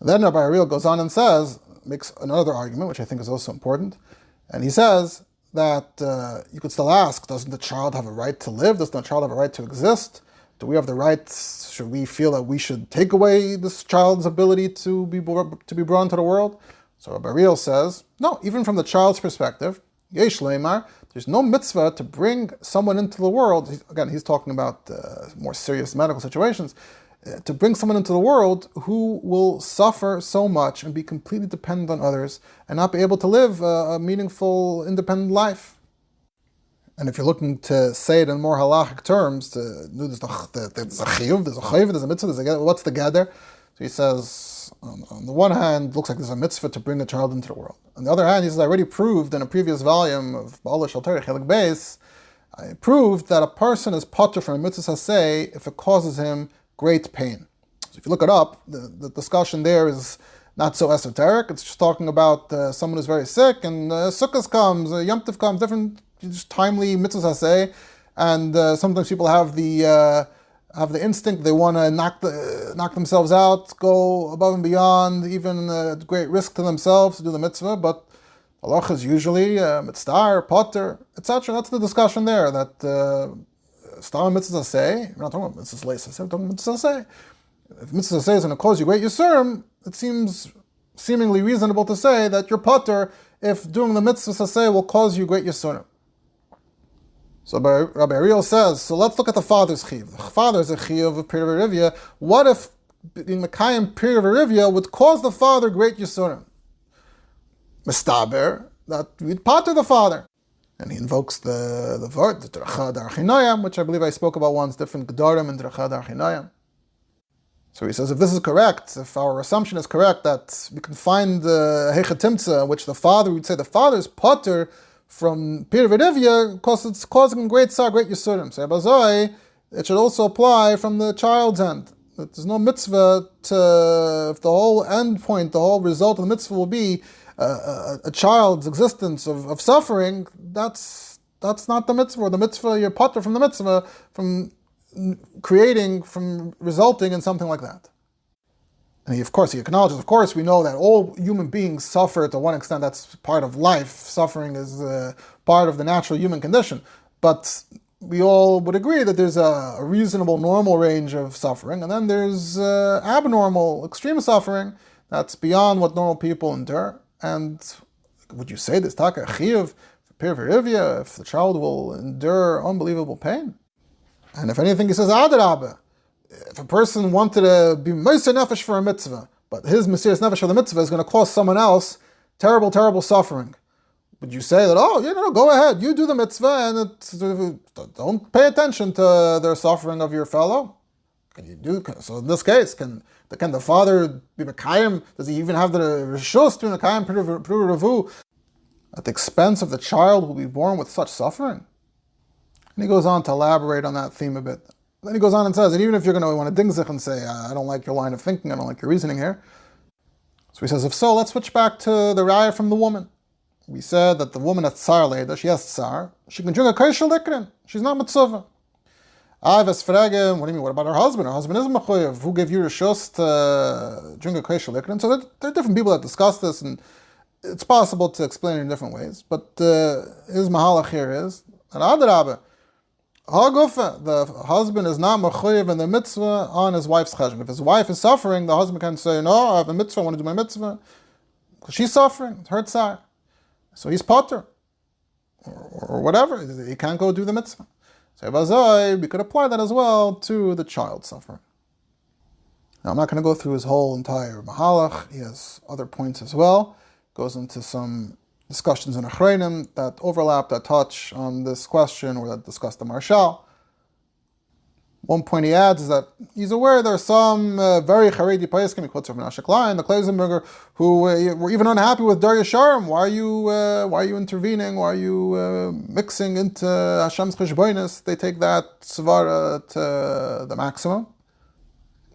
And then Rabbi Ariel goes on and says, makes another argument, which I think is also important, and he says that uh, you could still ask, doesn't the child have a right to live? Doesn't the child have a right to exist? Do we have the right? Should we feel that we should take away this child's ability to be to be brought into the world? So Rabbi Ariel says, no. Even from the child's perspective, Yesh Leimar, there's no mitzvah to bring someone into the world. Again, he's talking about uh, more serious medical situations. To bring someone into the world who will suffer so much and be completely dependent on others and not be able to live a, a meaningful, independent life. And if you're looking to say it in more halachic terms, to, there's a chiyuv, there's a chayv, there's a mitzvah, there's a, what's the gather? So he says, on, on, the one hand, looks like there's a mitzvah to bring a child into the world. On the other hand, he says, I already proved in a previous volume of B'Ohala Shel Torah Chelik Beis, I proved that a person is potter from a mitzvah say if it causes him great pain. So if you look it up, the, the discussion there is not so esoteric. It's just talking about uh, someone who's very sick, and uh, Sukkot comes, uh, Yom Tov comes, different just timely mitzvahs say, and uh, sometimes people have the uh, have the instinct they want to knock the knock themselves out, go above and beyond, even at great risk to themselves to do the mitzvah. But Allah is usually uh, mitzvah, potter, etc. That's the discussion there. That uh, stam mitzvah say. We're not talking about mitzvah lace. We're talking about mitzvah say. If mitzvah say is going to cause you great yisurim, it seems seemingly reasonable to say that your potter, if doing the mitzvah say, will cause you great yisurim. So Rabbi Ariel says, so let's look at the father's chiv. The father's a chiv of Pirya v'rivya. What if being Mekayim Pirya v'rivya would cause the father great Yisurim? Mistaber, that we'd pater the father. And he invokes the the word, the Dracha Darchinayam, which I believe I spoke about once, different Gedarim and Dracha Darchinayam. So he says, if this is correct, if our assumption is correct that we can find the Hechatimtza, which the father would say the father's potter from Pir because it's causing great sar, great Yisurim. So Abazai, it should also apply from the child's end. That there's no mitzvah to, if the whole end point, the whole result of the mitzvah will be a, a, child's existence of, of suffering, that's that's not the mitzvah. The mitzvah, you're potter from the mitzvah, from creating, from resulting in something like that. And he, of course, he acknowledges, of course, we know that all human beings suffer to one extent. That's part of life. Suffering is uh, part of the natural human condition. But we all would agree that there's a, reasonable, normal range of suffering, and then there's uh, abnormal, extreme suffering that's beyond what normal people endure. And would you say this taka chiv if the child will endure unbelievable pain? And if anything, he says adarabah if a person wanted to be Meiser Nefesh for a mitzvah, but his Mesiris Nefesh of the mitzvah is going to cause someone else terrible, terrible suffering. Would you say that, oh, you know, go ahead, you do the mitzvah and don't pay attention to their suffering of your fellow? Can you do so? In this case, can can the father be Mekayim? Does he even have the Rishus to be Mekayim Ravu at the expense of the child who will be born with such suffering? And he goes on to elaborate on that theme a bit. Then he goes on and says, and even if you're going to want to ding zich and say, I don't like your line of thinking, I don't like your reasoning here. So he says, if so, let's switch back to the raya from the woman. We said that the woman at tsar later, she has tsar, she can drink a kaishal. She's not mitzvah. I've frage, what do you mean? What about her husband? Her husband is mechuyev. Who gave you shus to drink a kaishal likrin? So there, there, are different people that discuss this, and it's possible to explain it in different ways. But uh, his mahalach here is, and adrabah, Hagufa, the husband is not mechuyev in the mitzvah on his wife's cheshbon. If his wife is suffering, the husband can say, "No, I have a mitzvah. I want to do my mitzvah because she's suffering. It's her tzar." So he's potter, or, or, whatever. He can't go do the mitzvah. So we oh, could apply that as well to the child suffering. Now I'm not going to go through his whole entire mahalach. He has other points as well. Goes into some discussions in Achreinim that overlap, that touch on this question, or that discuss the Maharshal. One point he adds is that he's aware there are some uh, very Haredi Paiskim, quotes from Menashe Klein, the Klausenburger, who uh, were even unhappy with Dor Yeshorim. Why are you, uh, why are you intervening? Why are you uh, mixing into Hashem's Cheshboinus? They take that Svara to the maximum.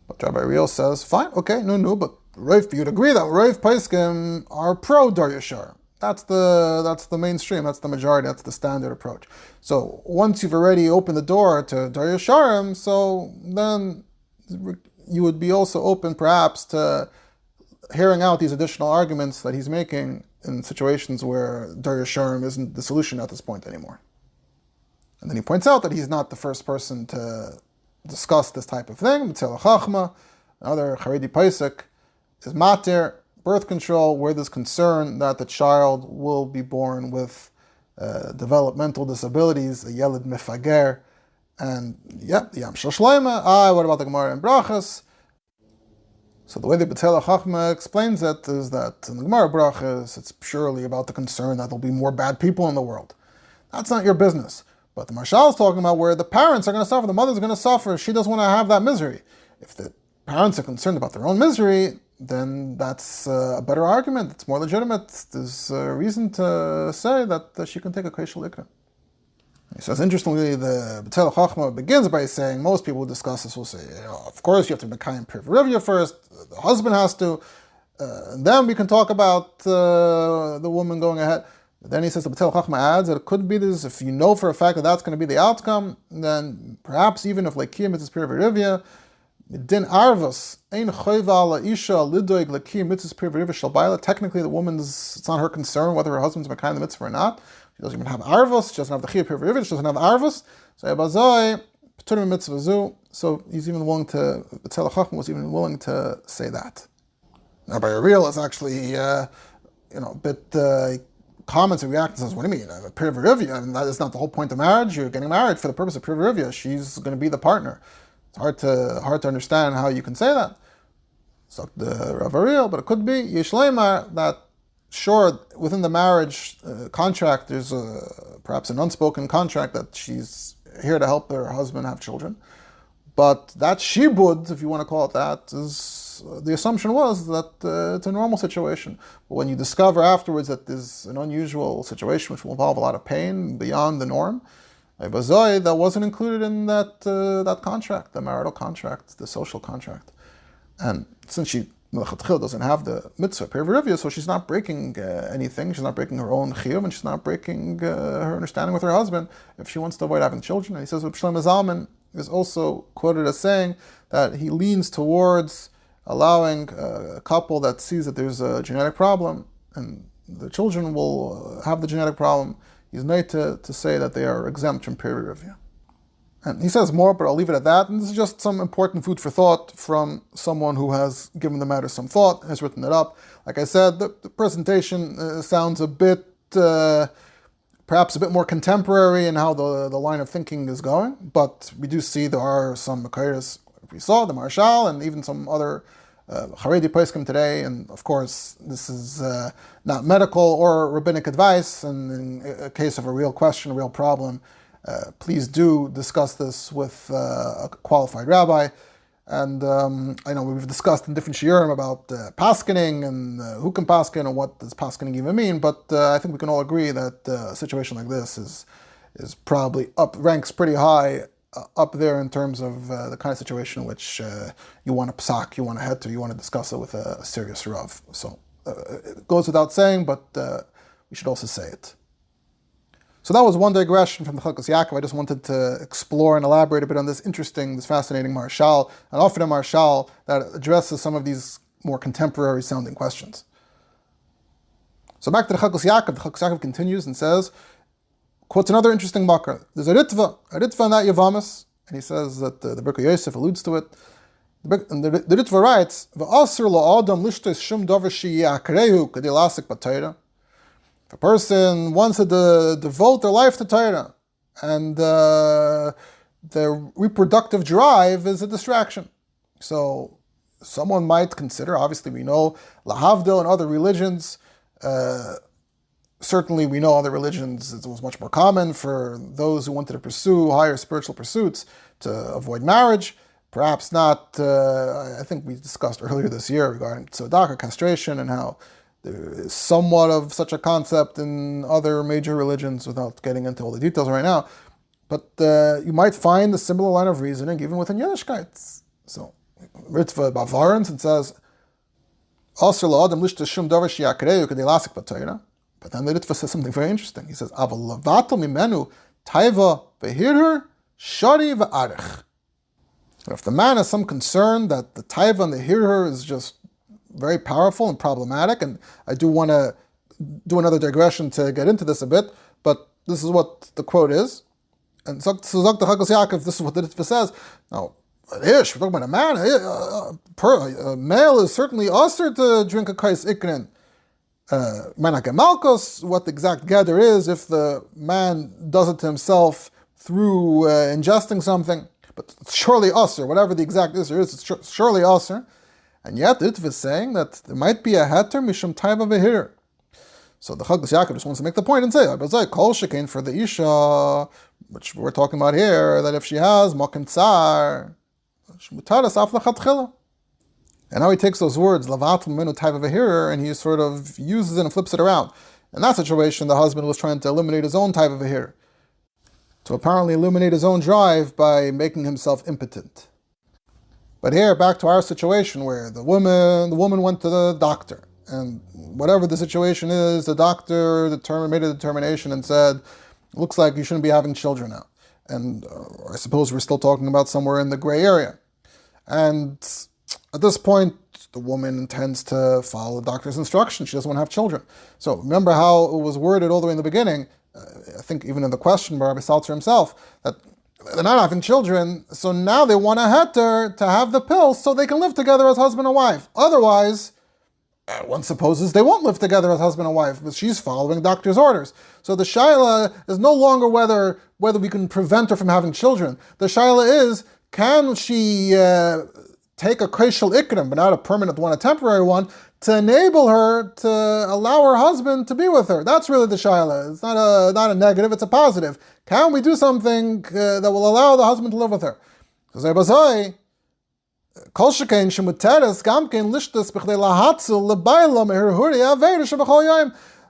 But Rabbi Ariel says, fine, okay, no, no, but Rav, you'd agree that Rav Paiskim are pro Dor Yeshorim. That's the that's the mainstream. That's the majority. That's the standard approach. So once you've already opened the door to Dor Yeshorim, so then you would be also open perhaps to hearing out these additional arguments that he's making in situations where Dor Yeshorim isn't the solution at this point anymore. And then he points out that he's not the first person to discuss this type of thing. Mitzvah Chachma, another Haredi Paisik, is matir birth control where there's concern that the child will be born with uh, developmental disabilities, a yelid mefager, and yeah, the Yam Shloima. Ah, what about the Gemara and Brachas? So the way the Betzel Chachma explains it is that in the Gemara Brachas, it's purely about the concern that there'll be more bad people in the world. That's not your business. But the Maharshal is talking about where the parents are going to suffer, the mother's going to suffer. She doesn't want to have that misery. If the parents are concerned about their own misery, then that's uh, a better argument. It's more legitimate. There's a reason to say that, she can take a Kaishal Ikra. He says, interestingly, the Betzel Chachma begins by saying, most people who discuss this will say, of course you have to be Mekayim Pirya v'rivya first, the husband has to, uh, then we can talk about uh, the woman going ahead. But then he says, the Betzel Chachma adds that it could be this, if you know for a fact that that's going to be the outcome, then perhaps even if Lekim is Pirya v'rivya, Din arvus ein choyva isha lidoig lakim mitzvah privariva shalbaila. Technically, the woman's it's not her concern whether her husband's makai the mitzvah or not. She doesn't even have arvus. She doesn't have the chiyah privariva. She doesn't have arvus. So abazoi paturim mitzvah zu. So he's even willing to. B'tzel Chacham was even willing to say that. Now, by real is actually uh, you know a bit. Uh, comments and reacts and says, "What do you mean? A privarivia? I mean, that is not the whole point of marriage. You're getting married for the purpose of privarivia. She's going to be the partner." It's hard to hard to understand how you can say that. So the Rav Ariel, but it could be Yishleimar that sure within the marriage uh, contract there's a, perhaps an unspoken contract that she's here to help her husband have children, but that shibud, if you want to call it that, is uh, the assumption was that uh, it's a normal situation. But when you discover afterwards that there's an unusual situation which will involve a lot of pain beyond the norm, That wasn't included in that uh, that contract, the marital contract, the social contract. And since she doesn't have the mitzvah pirya v'rivya, so she's not breaking uh, anything. She's not breaking her own chiyuv, and she's not breaking uh, her understanding with her husband if she wants to avoid having children. And he says, Shlomo Zalman is also quoted as saying that he leans towards allowing a couple that sees that there's a genetic problem and the children will have the genetic problem he's made to, to say that they are exempt from pirya v'rivya. And he says more, but I'll leave it at that. And this is just some important food for thought from someone who has given the matter some thought, has written it up. Like I said, the, the presentation uh, sounds a bit, uh, perhaps a bit more contemporary in how the, the line of thinking is going, but we do see there are some Makairis we saw, the Marshal, and even some other uh, Haredi Poskim today, and of course, this is uh, not medical or rabbinic advice, and in a case of a real question, a real problem, uh, please do discuss this with uh, a qualified rabbi. And um, I know we've discussed in different shiurim about uh, paskening and uh, who can paskin and what does paskening even mean, but uh, I think we can all agree that uh, a situation like this is is probably up ranks pretty high uh, up there in terms of the kind of situation in which you want to psak, you want to head to, you want to discuss it with a, a serious rav. So it goes without saying, but uh, we should also say it. So that was one digression from the Chalkas Yaakov. I just wanted to explore and elaborate a bit on this interesting, this fascinating Maharshal, and often a Maharshal that addresses some of these more contemporary sounding questions. So back to the Chalkas Yaakov. The Chalkas Yaakov continues and says, quotes another interesting makar. There's a ritva, a ritva in that Yavamas, and he says that uh, the Birkei Yosef alludes to it. The, the, the ritva writes, "V'asir la'adam lishtes shum davar she'yakrehu k'dilasik b'Torah." If a person wants to de- devote their life to Torah, and uh, their reproductive drive is a distraction, so someone might consider. Obviously, we know lahavdil and other religions. Uh, certainly we know other religions it was much more common for those who wanted to pursue higher spiritual pursuits to avoid marriage perhaps not uh, i think we discussed earlier this year regarding tzedakah castration and how there is somewhat of such a concept in other major religions without getting into all the details right now but uh, you might find a similar line of reasoning even within Yiddishkeit. So, Ritva Bavarans, it says. But then the Ritva says something very interesting. He says, Aval mimenu taiva v'hirher shari v'arech. If the man has some concern that the taiva and the hirher is just very powerful and problematic, and I do want to do another digression to get into this a bit, but this is what the quote is. And so the Chalkas Yaakov, this is what the Ritva says. Now, Ish, we're talking about a man. A, a, a male is certainly usher to drink a kais ikrin uh, what the exact gather is, if the man does it to himself through uh, ingesting something, but surely usr, whatever the exact isser is, it's surely usr. And yet the Ritva is saying that there might be a heter mishum taiva behir. So the Chalkas Yaakov just wants to make the point and say, kol shekain for the isha, which we're talking about here, that if she has makim tsar, mutaras af and now he takes those words, lavat minu type of a hearer, and he sort of uses it and flips it around. In that situation, the husband was trying to eliminate his own type of a hearer, to apparently illuminate his own drive by making himself impotent. But here, back to our situation where the woman, the woman went to the doctor, and whatever the situation is, the doctor determined, made a determination and said, "Looks like you shouldn't be having children now." And uh, I suppose we're still talking about somewhere in the gray area. And at this point, the woman intends to follow the doctor's instructions. She doesn't want to have children. So remember how it was worded all the way in the beginning. I think even in the question by Rabbi Salzer himself that they're not having children, so now they want a heter to have the pills so they can live together as husband and wife. Otherwise, uh, one supposes they won't live together as husband and wife, but she's following doctor's orders. So the shaila is no longer whether whether we can prevent her from having children. The shaila is can she uh, take a kaishal ikram, but not a permanent one, a temporary one, to enable her to allow her husband to be with her. That's really the shaila. It's not a not a negative; it's a positive. Can we do something uh, that will allow the husband to live with her?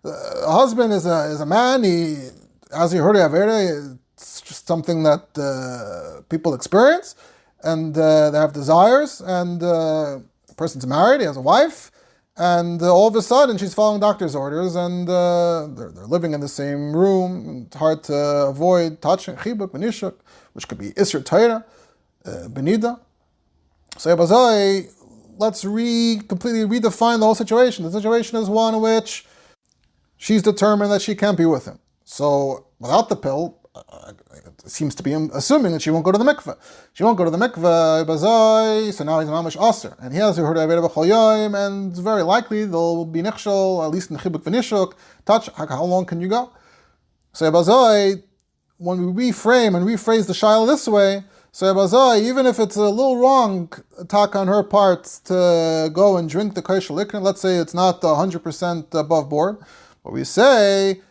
A husband is a, is a man, he, as you heard, it's just something that uh, people experience and uh, they have desires, and uh, the person's married, he has a wife, and uh, all of a sudden she's following doctor's orders, and uh, they're, they're living in the same room. It's hard to avoid touching chibuk, benishuk, which could be isr Torah, uh, benida. So Yabazai, let's re completely redefine the whole situation. The situation is one in which she's determined that she can't be with him. So without the pill, seems to be um, assuming that she won't go to the mikveh. She won't go to the mikveh, so now he's mamish aser. And he has heard of and it's very likely there'll be nichshol, at least in chibuk v'nishuk, touch, how long can you go? So Bazai, when we reframe and rephrase the shaila this way, So Abazai, even if it's a little wrong attack on her part to go and drink the kosher liquor, let's say it's not 100% above board, but we say,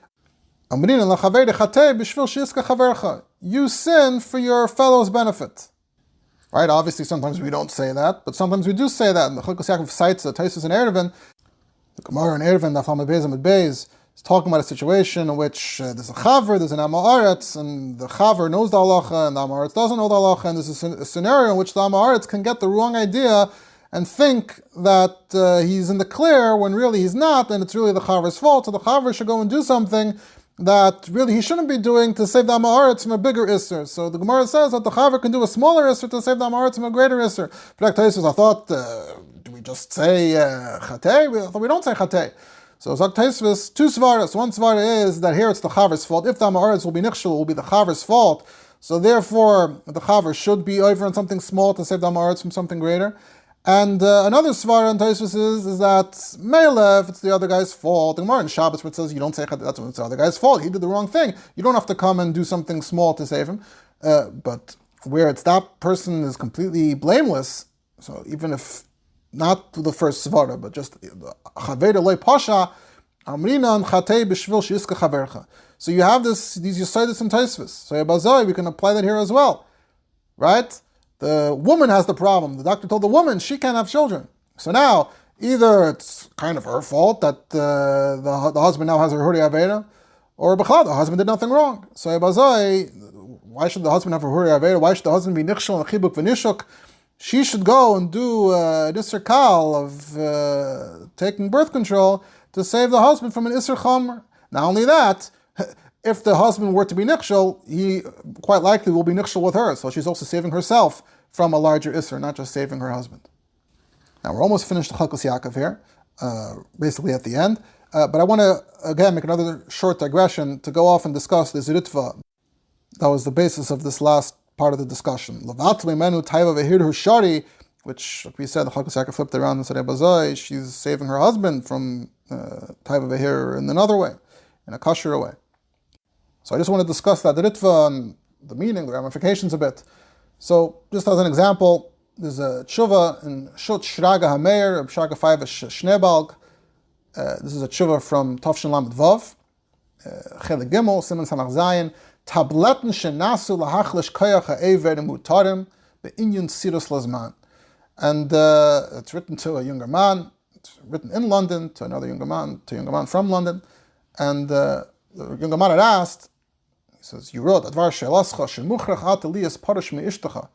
you sin for your fellow's benefit. Right? Obviously, sometimes we don't say that, but sometimes we do say that. And the Chalkas Yaakov cites the Taisus and Eruvin, the Gemara and Eruvin, the Aflam Beis and Beis, is talking about a situation in which uh, there's a chaver, there's an amaretz, and the chaver knows the halacha, and the amaretz doesn't know the halacha, and there's a scenario in which the amaretz can get the wrong idea and think that uh, he's in the clear when really he's not, and it's really the chaver's fault. So the chaver should go and do something that really he shouldn't be doing to save the Amaretz from a bigger Isser. So the Gemara says that the Chaver can do a smaller Isser to save the Amaretz from a greater Isser. But I thought, uh, do we just say uh, Chatei? We, we don't say Chatei. So Zak Taisvis, two svaras. One svara is that here it's the Chaver's fault. If the Amaretz will be Nichshel, it will be the Chaver's fault. So therefore, the Chaver should be over on something small to save the Amaretz from something greater. And uh, another svara in Taisvis is, is that Mele, if it's the other guy's fault, the Gemara in Shabbos where it says you don't say that's when it's the other guy's fault, he did the wrong thing. You don't have to come and do something small to save him. Uh, but where it's that person is completely blameless, so even if not the first svara, but just chaveda loy pasha, amrinan chatei b'shvil shiiska chavercha. So you have this these yisaidis and taisvis. So Abazai, we can apply that here as well, right? The woman has the problem. The doctor told the woman she can't have children. So now either it's kind of her fault that uh, the, the husband now has a huri aveda, or b'chad, the husband did nothing wrong. So Abazai, why should the husband have a huri aveda? Why should the husband be nichshel and chibuk v'nishuk? she should go and do uh, an Isser Kal of uh, taking birth control to save the husband from an Isser Chomer. Not only that, [LAUGHS] if the husband were to be Nichshel, he quite likely will be Nichshel with her. So she's also saving herself from a larger Isser, not just saving her husband. Now we're almost finished Chalkas Yaakov here, uh, basically at the end. Uh, but I want to again make another short digression to go off and discuss the Ritva. That was the basis of this last part of the discussion. Which, like we said, the Chakasaka flipped around and said, Ebazai, she's saving her husband from uh, Taiva Vehir in another way, in a kosher way. So I just want to discuss that, the Ritva and the meaning, the ramifications a bit. So, just as an example, there's a tshuva in Shut Shraga Hameir, Shraga 5 Schneebalg. Uh, this is a tshuva from Tafshin Lamed Vav, uh, Chele Gimel, Simon Samach Zayin. Tabletten shenasu lahachlish koyach ha'ever mutarim be'inyan sirus lazman. And uh, it's written to a younger man, it's written in London to another younger man, to a younger man from London. And uh, the younger man had asked, he says, You wrote, Advar shelascha shemuchrach at Elias parish me'ishtacha.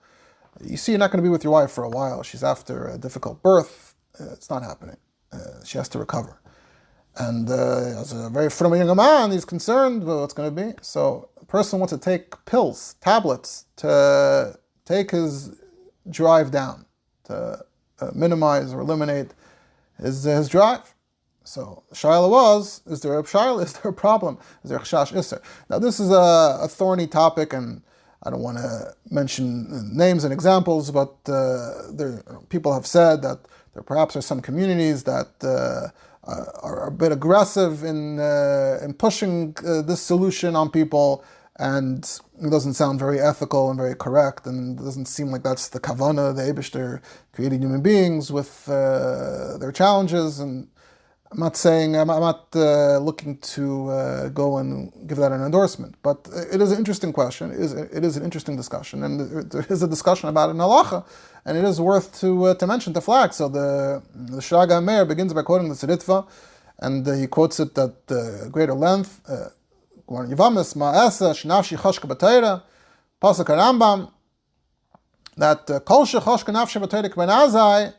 You see, you're not going to be with your wife for a while. She's after a difficult birth. Uh, it's not happening. Uh, she has to recover. And uh, as a very a young man, he's concerned about what's going to be. So a person wants to take pills, tablets to take his drive down, to uh, minimize or eliminate his, his drive. So Shaila was, is there a Shaila? [LAUGHS] Is there a problem? Is there a Chash Isser? Now this is a, a, thorny topic and I don't want to mention names and examples, but uh, there, people have said that there perhaps are some communities that uh, uh, are a bit aggressive in uh, in pushing uh, this solution on people, and it doesn't sound very ethical and very correct, and it doesn't seem like that's the kavana, the Abishter creating human beings with uh, their challenges. And I'm not saying I'm, I'm not uh, looking to uh, go and give that an endorsement, but it is an interesting question. It is it is an interesting discussion, and there is a discussion about it in halacha and it is worth to uh, to mention the flag. So the the Shraga Meir begins by quoting the Seritva, and uh, he quotes it at uh, greater length. That Kol Shechashka Nafshi B'Teira K'Ben Azzai,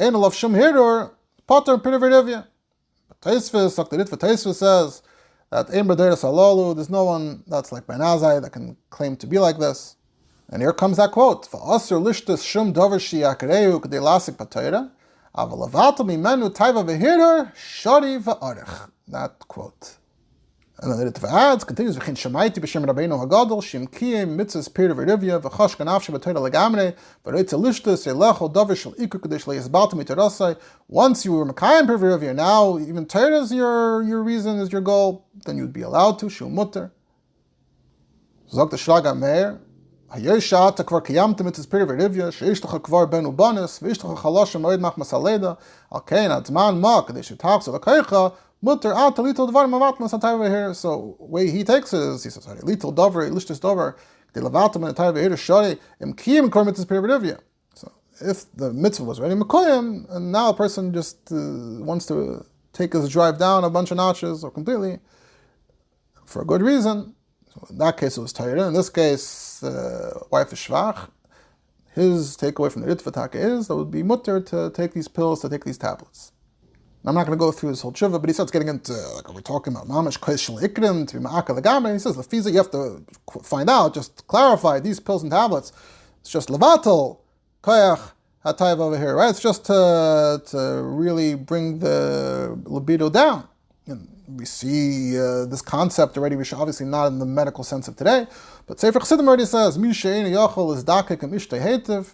Ein Olav Shum Hidur, Potter Pirivirivya. Taisvis. Ritva Taisvis says that Ein B'Deira Salalu, there's no one that's like Ben Azzai that can claim to be like this. And here comes that quote: "Va'aser lishtas shum davar shiyakreu k'dei lasik b'toira, avalavato mimenu taiva v'hirer shari va'arich." That quote. And then it adds, continues, "V'chin shemaiti b'shem rabbeinu hagadol shim kiyim mitzvahs pir v'rivya v'chash kanafshe b'toira legamre v'reitz lishtas elecho davar shel ikur k'dei shel yizbalto mitarasai." Once you were mekayim pir v'rivya, now even Torah is your your reason, is your goal, then you'd be allowed to shul mutter. Zok the Shraga Meir הישעת כבר קיימתם את הספיר ורביה, שיש לך כבר בן ובנס, ויש לך חלש המועד מחמס הלידה, על כן הזמן מה, כדי שתחזור לקייך, mutter at little dvar mavat mas atayva here. So way he takes it is he says sorry, little dover lishtis dover de lavatam and atayva here shari im kiyim kormitis perividivya. So if the mitzvah was ready makoyim, and now a person just uh, wants to take his drive down a bunch of notches or completely for a good reason. So in that case it was tired. In this case, uh, wife is shvach. His takeaway from the Ritva is that would be mutter to take these pills, to take these tablets. I'm not going to go through this whole tshuva, but he starts getting into like we're talking about mamash koshel ikrim to be ma'aka legam. He says the fiza you have to find out, just clarify these pills and tablets. It's just levatel koyach hatayv over here, right? It's just to, to really bring the libido down. And we see uh, this concept already, which obviously not in the medical sense of today, but Sefer Chassidim already says mishein yachol is dakik and hetiv.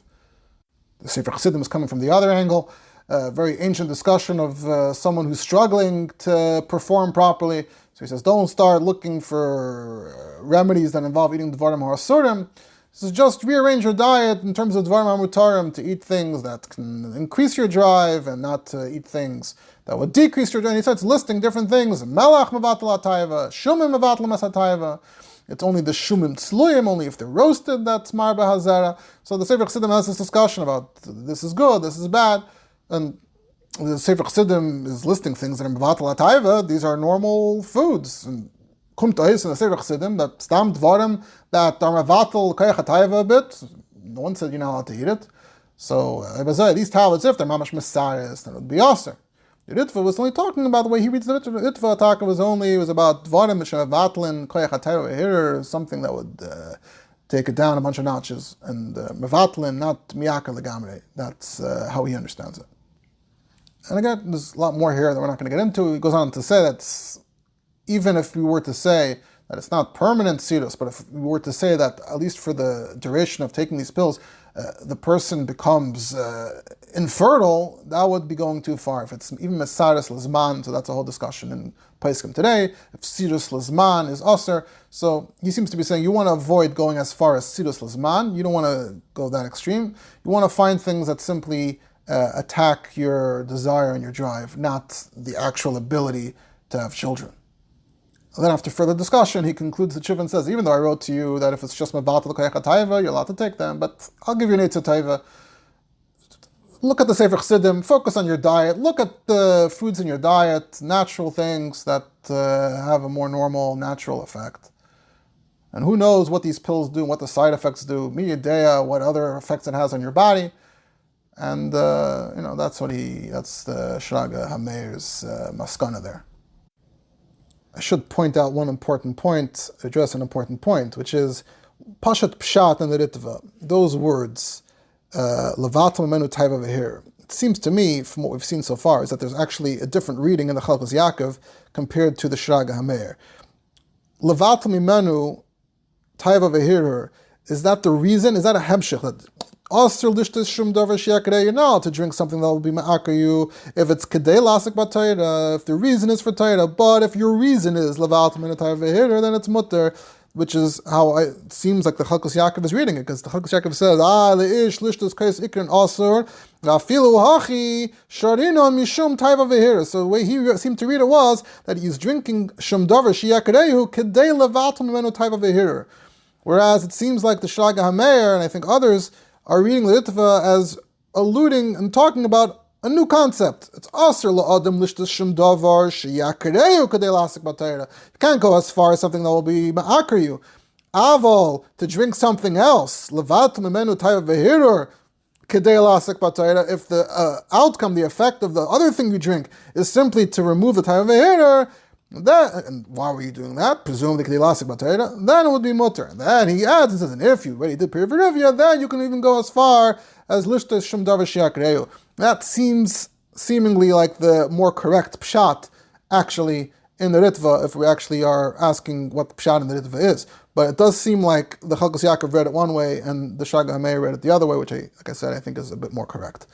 The Sefer Chassidim is coming from the other angle a very ancient discussion of uh, someone who's struggling to perform properly. So he says, don't start looking for uh, remedies that involve eating dvarim harasurim. Is just rearrange your diet in terms of dvarim hamutarim to eat things that can increase your drive and not to eat things that would decrease your drive. And he starts listing different things. Melach mevatel atayva, shumim mevatel mesatayva. It's only the shumim tzluyim, only if they're roasted, that's marba hazara. So the Sefer Chassidim has this discussion about this is good, this is bad. And the Sefer Chassidim is listing things that are mevatel atayva. These are normal foods. And Kumtois in the Sefer Chassidim that stam dvarim that are mevatel koyach atayva a bit. No one said you're not allowed to eat it. So uh, these tablets, if they're mamash mesaris, then it would be aser. The Ritva was only talking about the way he reads the Ritva. The Ritva attack was only it was about dvarim mevatlin koyach atayva here, something that would. Uh, take it down a bunch of notches, and uh, not miyaka legamre. That's uh, how he understands it. And again, there's a lot more here that we're not going to get into. He goes on to say that even if we were to say that it's not permanent sidus, but if we were to say that at least for the duration of taking these pills, uh, the person becomes uh, infertile, that would be going too far. If it's even mesaris lazman, so that's a whole discussion in Paiskim today. If sidus lazman is usher, so he seems to be saying you want to avoid going as far as sidus lazman. You don't want to go that extreme. You want to find things that simply uh, attack your desire and your drive, not the actual ability to have children. And then after further discussion, he concludes the tshuva and says, even though I wrote to you that if it's just mabatal taiva, you're allowed to take them, but I'll give you an taiva. Look at the Sefer Chassidim, focus on your diet, look at the foods in your diet, natural things that uh, have a more normal, natural effect. And who knows what these pills do, and what the side effects do, miyadea, what other effects it has on your body. And, uh, you know, that's what he, that's the Shraga Hameir's uh, maskana there. I should point out one important point, address an important point, which is Pashat Pshat and the Ritva. Those words, uh, Levatam Menu Taiva Vehir. It seems to me, from what we've seen so far, is that there's actually a different reading in the Chalkas Yaakov compared to the Shraga Hameir. Levatam Menu Taiva Vehir. Is that the reason? Is that a hemshich? That Asr lishtis shum shiakadei, you're to drink something that will be ma'aka you if it's kadei lasik batayra, if the reason is for tayra, but if your reason is levat minatayra vehir, then it's mutter, which is how it seems like the Chalkos Yaakov is reading it, because the Chalkos Yaakov says, ah, the leish lishtis kais ikrin asr, afilu hachi, sharino mishum taiva vehir. So the way he seemed to read it was that he's drinking shum davar shiakadei, kadei levat minatayra vehir. Whereas it seems like the Shraga Hameir, and I think others, are reading Ritva as alluding and talking about a new concept. It's aser la'adam lishtas shum davar sheyakareu kadei lasik batayra. You can't go as far as something that will be ma'akar you. Aval, to drink something else, levat memenu tayva vehirur, kadei lasik if the uh, outcome, the effect of the other thing you drink is simply to remove the tayva vehirur, and why were you doing that? Presumably, then it would be mutter. Then he adds and says, and if you already did pirya v'rivya, then you can even go as far as lishta shum davar That seems seemingly like the more correct pshat, actually, in the Ritva, if we actually are asking what the pshat in the Ritva is. But it does seem like the Chalkas Yaakov read it one way and the Shraga read it the other way, which, I, like I said, I think is a bit more correct.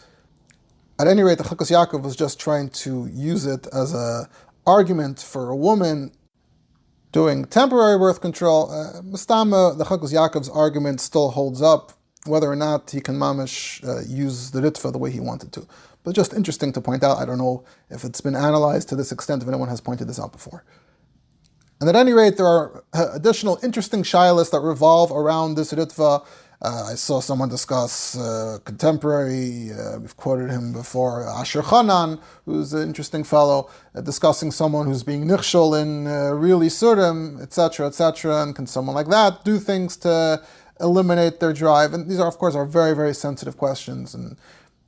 At any rate, the Chalkas Yaakov was just trying to use it as a, argument for a woman doing temporary birth control. Uh, Mustama, the Chalkas Yaakov's argument still holds up, whether or not he can mamish uh, use the ritva the way he wanted to. But just interesting to point out. I don't know if it's been analyzed to this extent, if anyone has pointed this out before. And at any rate, there are uh, additional interesting shilas that revolve around this ritva. Uh, I saw someone discuss uh, contemporary, uh, we've quoted him before, Asher Chanan, who's an interesting fellow, uh, discussing someone who's being nichshol in uh, really surim, etc., etc., and can someone like that do things to eliminate their drive? And these are, of course, are very, very sensitive questions and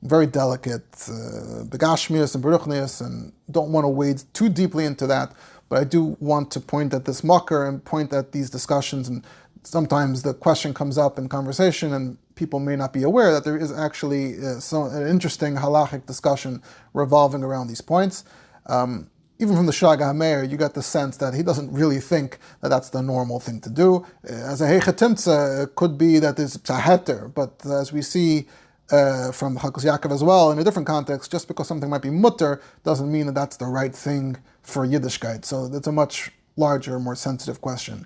very delicate, uh, begashmias and beruchnias, and don't want to wade too deeply into that. But I do want to point at this mucker and point at these discussions and sometimes the question comes up in conversation and people may not be aware that there is actually uh, so, an interesting halachic discussion revolving around these points. Um, even from the Shraga HaMeir, you get the sense that he doesn't really think that that's the normal thing to do. Uh, as a Heichatimtza, it could be that it's a heter, but as we see uh, from Chalkas Yaakov as well, in a different context, just because something might be mutter doesn't mean that that's the right thing for Yiddishkeit. So it's a much larger, more sensitive question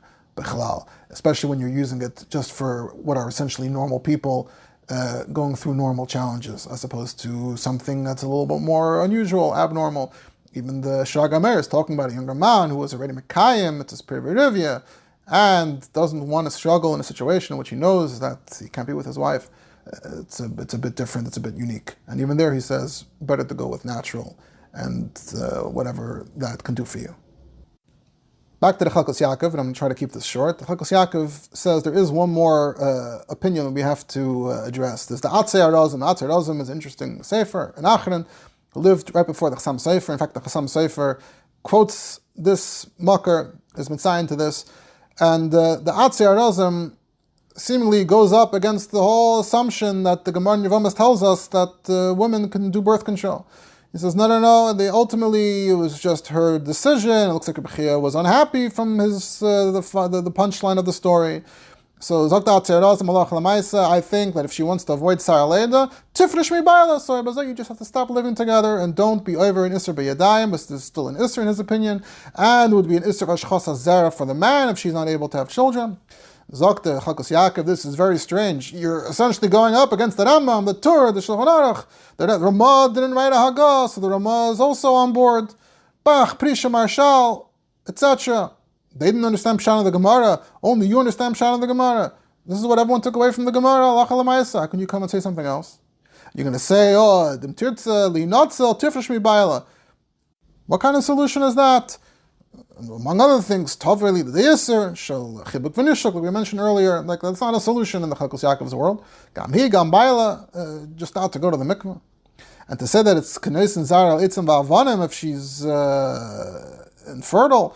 especially when you're using it just for what are essentially normal people uh, going through normal challenges, as opposed to something that's a little bit more unusual, abnormal. Even the Shraga HaMeir is talking about a younger man who was already Mekayim, it's his Pirya v'rivya, and doesn't want to struggle in a situation in which he knows that he can't be with his wife. Uh, it's a, it's a bit different, it's a bit unique. And even there, he says, better to go with natural and uh, whatever that can do for you. Back to the Chalkos Yaakov, and I'm going to try to keep this short. The Chalkos Yaakov says there is one more uh, opinion we have to uh, address. There's the Atzei Arazim. Atzei Arazim is interesting sefer, an Achron, who lived right before the Chassam Sofer. In fact, the Chassam Sofer quotes this has been signed to this, and uh, the Atzei Arazim seemingly goes up against the whole assumption that the Gemara Yevamos tells us that uh, women can do birth control. He says, no, no, no. They ultimately it was just her decision. It looks like Rebechia was unhappy from his uh, the, the, punchline of the story. So I think that if she wants to avoid Saraleda, Tifresh mi baila, so you just have to stop living together and don't be over in Isser B'yadayim, but there's still an Isser in his opinion, and would be an Isser Ashchasa Zera for the man if she's not able to have children. Zokte Chalkas Yaakov, this is very strange. You're essentially going up against the Rambam, the Tur, the Shulchan Aruch. The Ramah didn't write a Haggah, so the Ramah is also on board. Bach, Prisha Maharshal, etc. They didn't understand Pshan of the Gemara. Only you understand Pshan of the Gemara. This is what everyone took away from the Gemara. How can you come and say something else? You're going to say, oh, Dim Tirtza, Li Notzel, Tifresh Mi What kind of solution is that? Among other things, Tov really the Yisr, Shal Chibuk V'nishuk, like we mentioned earlier, like that's not a solution in the Chalkos Yaakov's world. Gam Hi, Gam Baila, uh, just not to go to the mikvah. And to say that it's Knes and Zara Itzim Va'avanim if she's uh, infertile,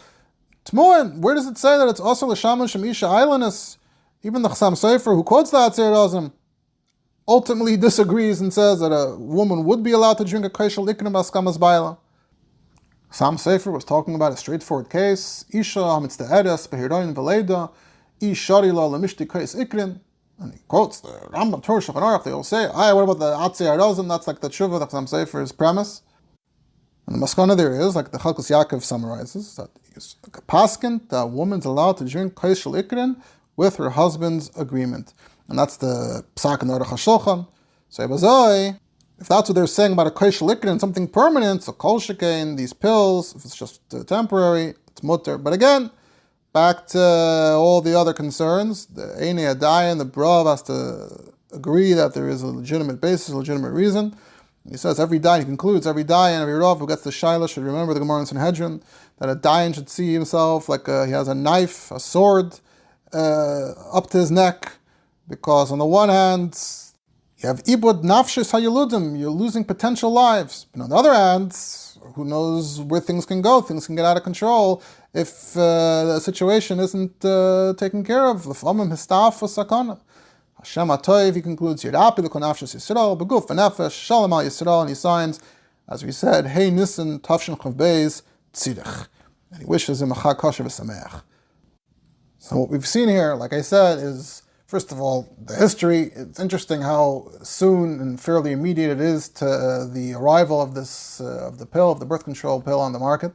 Tmuin, where does it say that it's also L'shaman Shemisha Islandus? Even the Chassam Sofer, who quotes that Azim, ultimately disagrees and says that a woman would be allowed to drink a Kaishal Ikrim Askamas Baila. Sam Sefer was talking about a straightforward case. Isha mitzvah eres behiroin veleda, ishari la lemishti kais ikrin. And he quotes the Rambam Torah Shulchan Aruch. They all say, "Ah, what about the Atzei Arazim? That's like the tshuva that Sam Sefer's premise." And the maskana there is, like the Chalkos Yaakov summarizes, that like a paskin, that a woman's allowed to drink kaishal ikrin with her husband's agreement. And that's the psak in Aruch HaShulchan. So Ibazoi, if that's what they're saying about a koish and something permanent, so kol shekain, these pills, if it's just uh, temporary, it's mutter. But again, back to all the other concerns, the Eine Adayan, the Brav has to agree that there is a legitimate basis, a legitimate reason. He says every dayan, he concludes, every dayan, every Rav who gets the Shaila should remember the Gemara in Sanhedrin, that a dayan should see himself like a, he has a knife, a sword uh, up to his neck, because on the one hand, you have ibud nafshis hayuludim, you're losing potential lives. But on the other hand, who knows where things can go? Things can get out of control if uh, the situation isn't uh, taken care of. L'flamim histaf sakana. Hashem atoiv, he concludes, Yirapi l'konafshis Yisrael, beguf v'nefesh, shalom al Yisrael, and he signs, as we said, Hey Nissen, Tavshin Chav Beis, Tzidich. And he wishes him a chag kosher v'sameach. So what we've seen here, like I said, is First of all, the history. It's interesting how soon and fairly immediate it is to uh, the arrival of this uh, of the pill, of the birth control pill on the market.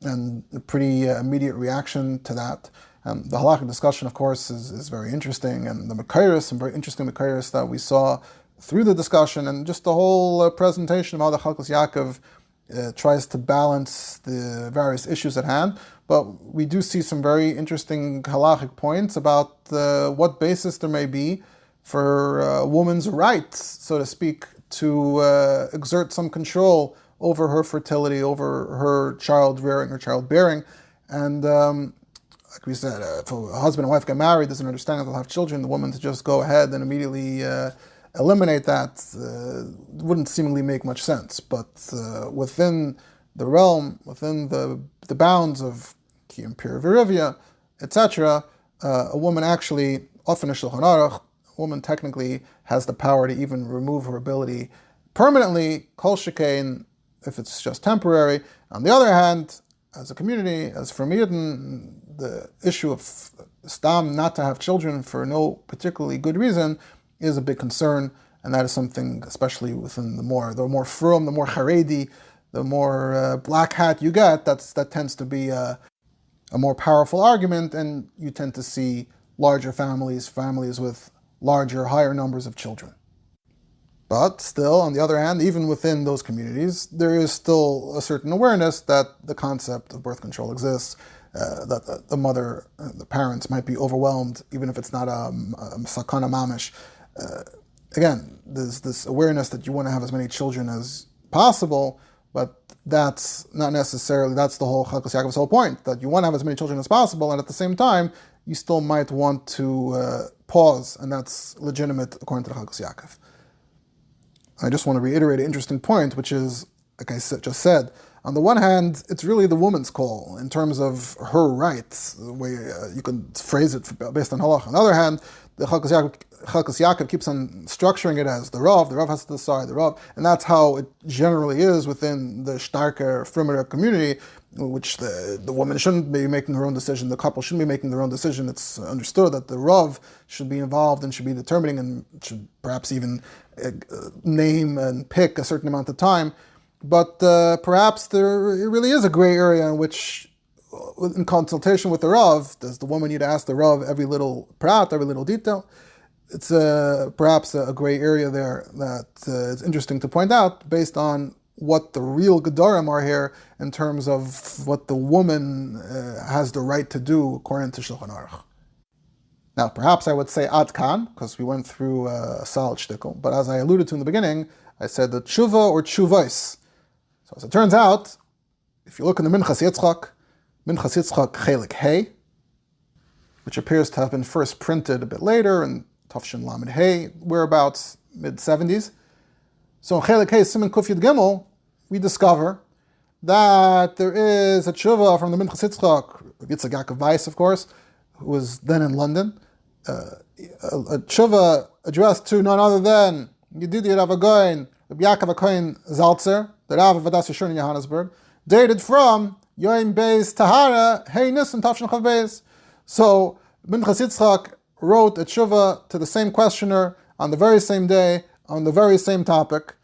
and a pretty uh, immediate reaction to that. Um, the halakhic discussion, of course, is, is very interesting, and the Makairis, some very interesting Makairis that we saw through the discussion, and just the whole uh, presentation of how the Chalkas Yaakov uh, tries to balance the various issues at hand. But we do see some very interesting halachic points about uh, what basis there may be for a woman's rights, so to speak, to uh, exert some control over her fertility, over her child rearing, her child bearing. And um, like we said, uh, if a husband and wife get married, there's an understanding they'll have children, the woman to just go ahead and immediately uh, eliminate that uh, wouldn't seemingly make much sense. But uh, within the realm, within the, the bounds of Kiyum Virivia, etc., uh, a woman actually, often a Shulchan Aruch, a woman technically has the power to even remove her ability permanently, kol shekain, if it's just temporary. On the other hand, as a community, as for Eden, the issue of stam not to have children for no particularly good reason is a big concern, and that is something, especially within the more the more frum, the more haredi, the more uh, black hat you get. That's that tends to be a, a more powerful argument, and you tend to see larger families, families with larger, higher numbers of children. But still, on the other hand, even within those communities, there is still a certain awareness that the concept of birth control exists, uh, that the mother, uh, the parents might be overwhelmed, even if it's not a, a sakana mamish. Uh, again, there's this awareness that you want to have as many children as possible, but that's not necessarily, that's the whole Chalkas Yaakov's whole point, that you want to have as many children as possible, and at the same time, you still might want to uh, pause, and that's legitimate according to the Yaakov. I just want to reiterate an interesting point, which is, like I just said, on the one hand, it's really the woman's call in terms of her rights, the way uh, you can phrase it based on halach. On the other hand, the Chalkas Yaakov, keeps on structuring it as the Rav, the Rav has to decide, the Rav, and that's how it generally is within the Starker Frimerer community, which the, the woman shouldn't be making her own decision, the couple shouldn't be making their own decision. It's understood that the Rav should be involved and should be determining and should perhaps even uh, name and pick a certain amount of time. But uh, perhaps there really is a gray area in which, in consultation with the Rav, does the woman need to ask the Rav every little prat, every little detail? It's uh, perhaps a gray area there that uh, it's interesting to point out based on what the real Gedarim are here in terms of what the woman uh, has the right to do according to Shulchan Aruch. Now, perhaps I would say Ad Kan, because we went through uh, a solid shtickle, but as I alluded to in the beginning, I said the tshuva or tshuvais. So as it turns out, if you look in the Minchas Yitzchak, Minchas Yitzchak Chelik Hey, which appears to have been first printed a bit later in Tafshin Lamed Hey, whereabouts mid 70s. So in Chelik Hey, Simon Kuf Gimel, we discover that there is a tshuva from the Minchas Yitzchak, Yitzchak Yaakov Weiss, of course, who was then in London, uh, a, a tshuva addressed to none other than Yedidi Rav Agoin, Yaakov Akoin Zaltzer, the Rav of Adas Yeshurun in Johannesburg, dated from Yoim Beis Tahara, Heinus and Tafshin Chav Beis. So, Minchas Yitzchak wrote a tshuva to the same questioner on the very same day, on the very same topic,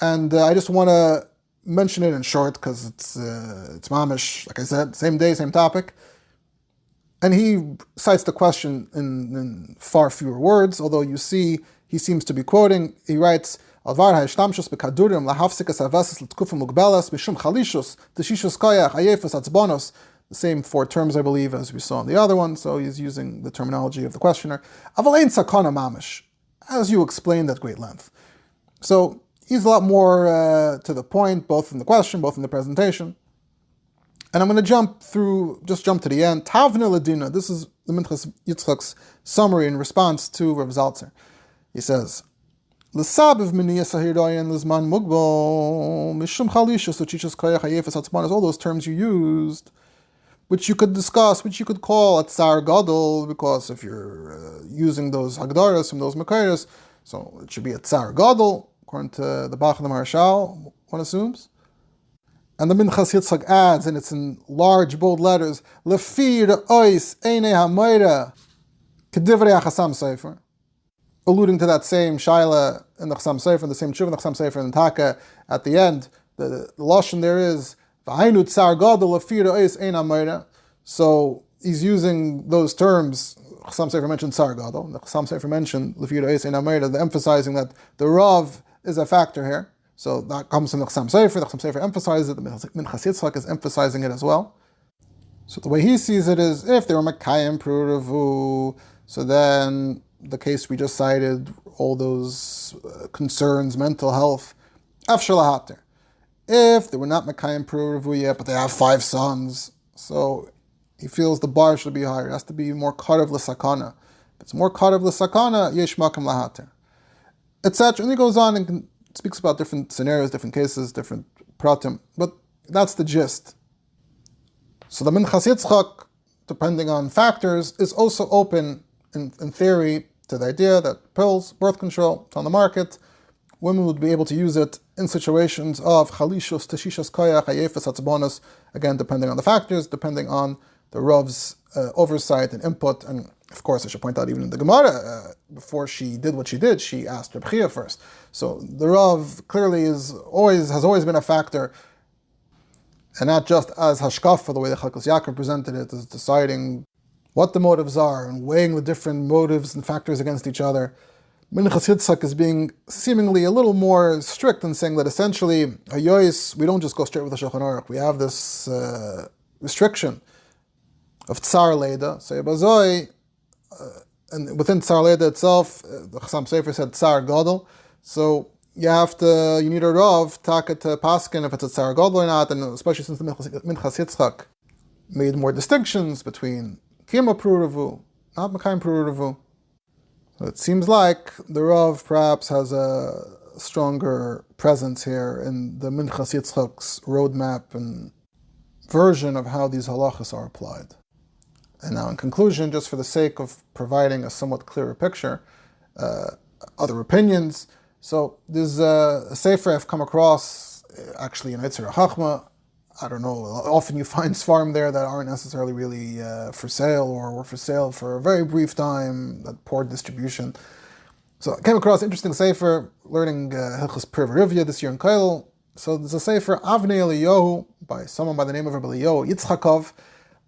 and uh, I just want to mention it in short because it's uh, it's mamish, like I said, same day, same topic. And he cites the question in, in far fewer words, although you see he seems to be quoting. He writes, Alvar ha'ishtamshus bekadurim lahafsikas avesis l'tkufim mugbelas mishum chalishus t'shishus koyach ayefus atzbonos the same four terms, I believe, as we saw in the other one, so he's using the terminology of the questioner. Avalein sakana mamish, as you explained at great length. So he's a lot more uh, to the point, both in the question, both in the presentation. And I'm going to jump through, just jump to the end. Tavna Ladina, this is the Minchas Yitzchak's summary in response to Rav Zaltzer. He says, L'sabiv miniyas ahirdayan lizman mugbal mishum chalishas uchichas koyach hayefes atzmanas, all those terms you used, which you could discuss, which you could call a tsar gadol, because if you're uh, using those hagdaras from those makairas, so it should be a tsar gadol, according to the Bach of the Maharshal, one assumes. And the Minchas Yitzchak adds, and it's in large bold letters, Lefir ois eine hamoira kedivrei Chasam Sofer, alluding to that same Shaila in the Chasam Sofer, the same Tshuva in the Chasam Sofer the Taka at the end. The, the the Lashon there is So he's using those terms. Chassam Sofer mentioned Tsar Gadol. The Chassam Sofer mentioned Lefira Eis Ein the emphasizing that the Rav is a factor here. So that comes from the Chassam Sofer. The Chassam Sofer emphasizes it. The Minchas Yitzchak is emphasizing it as well. So the way he sees it is, if they were Makayim Pruravu, so then the case we just cited, all those uh, concerns, mental health, Afshalahater. If they were not Makayim Pruravu yet, but they have five sons, so he feels the bar should be higher. It has to be more Karav L'Sakana. If it's more Karav L'Sakana, Yesh Makam Lahater. Etc. And he goes on and speaks about different scenarios, different cases, different pratim. But that's the gist. So the Minchas Yitzchak, depending on factors, is also open in, in theory to the idea that pills, birth control, it's on the market. Women would be able to use it in situations of chalishus, tashishas koyach, ayefas, atzbonas, again, depending on the factors, depending on the Rav's uh, oversight and input. And of course, I should point out, even in the Gemara, uh, before she did what she did, she asked Reb Chia first. So the Rav clearly is always has always been a factor, and not just as hashkafa, the way the Chalkos Yaakov presented it, as deciding what the motives are and weighing the different motives and factors against each other. Minchas Yitzchak is being seemingly a little more strict in saying that essentially, Hayois, we don't just go straight with the Shulchan Aruch. We have this uh, restriction of Tsar Leda. So Bazoi, uh, and within Tsar Leda itself, uh, Chassam Sofer said Tsar Gadol. So you have to, you need a Rav, taka to Paskin if it's a Tsar Gadol or not, and especially since the Minchas Yitzchak made more distinctions between Kima Pruravu, not Makayim Pruravu. It seems like the Rav perhaps has a stronger presence here in the Minchas Yitzchak's roadmap and version of how these halachas are applied. And now, in conclusion, just for the sake of providing a somewhat clearer picture, uh, other opinions. So there's a, a sefer I've come across, actually in Yitzhak Chachma. I don't know. Often you find [LAUGHS] farm there that aren't necessarily really uh, for sale or were for sale for a very brief time, that poor distribution. So I came across interesting sefer learning Hilchas uh, this year in Kail. So there's a sefer Avnei Eliyahu by someone by the name of Rabbi Eliyahu Yitzchakov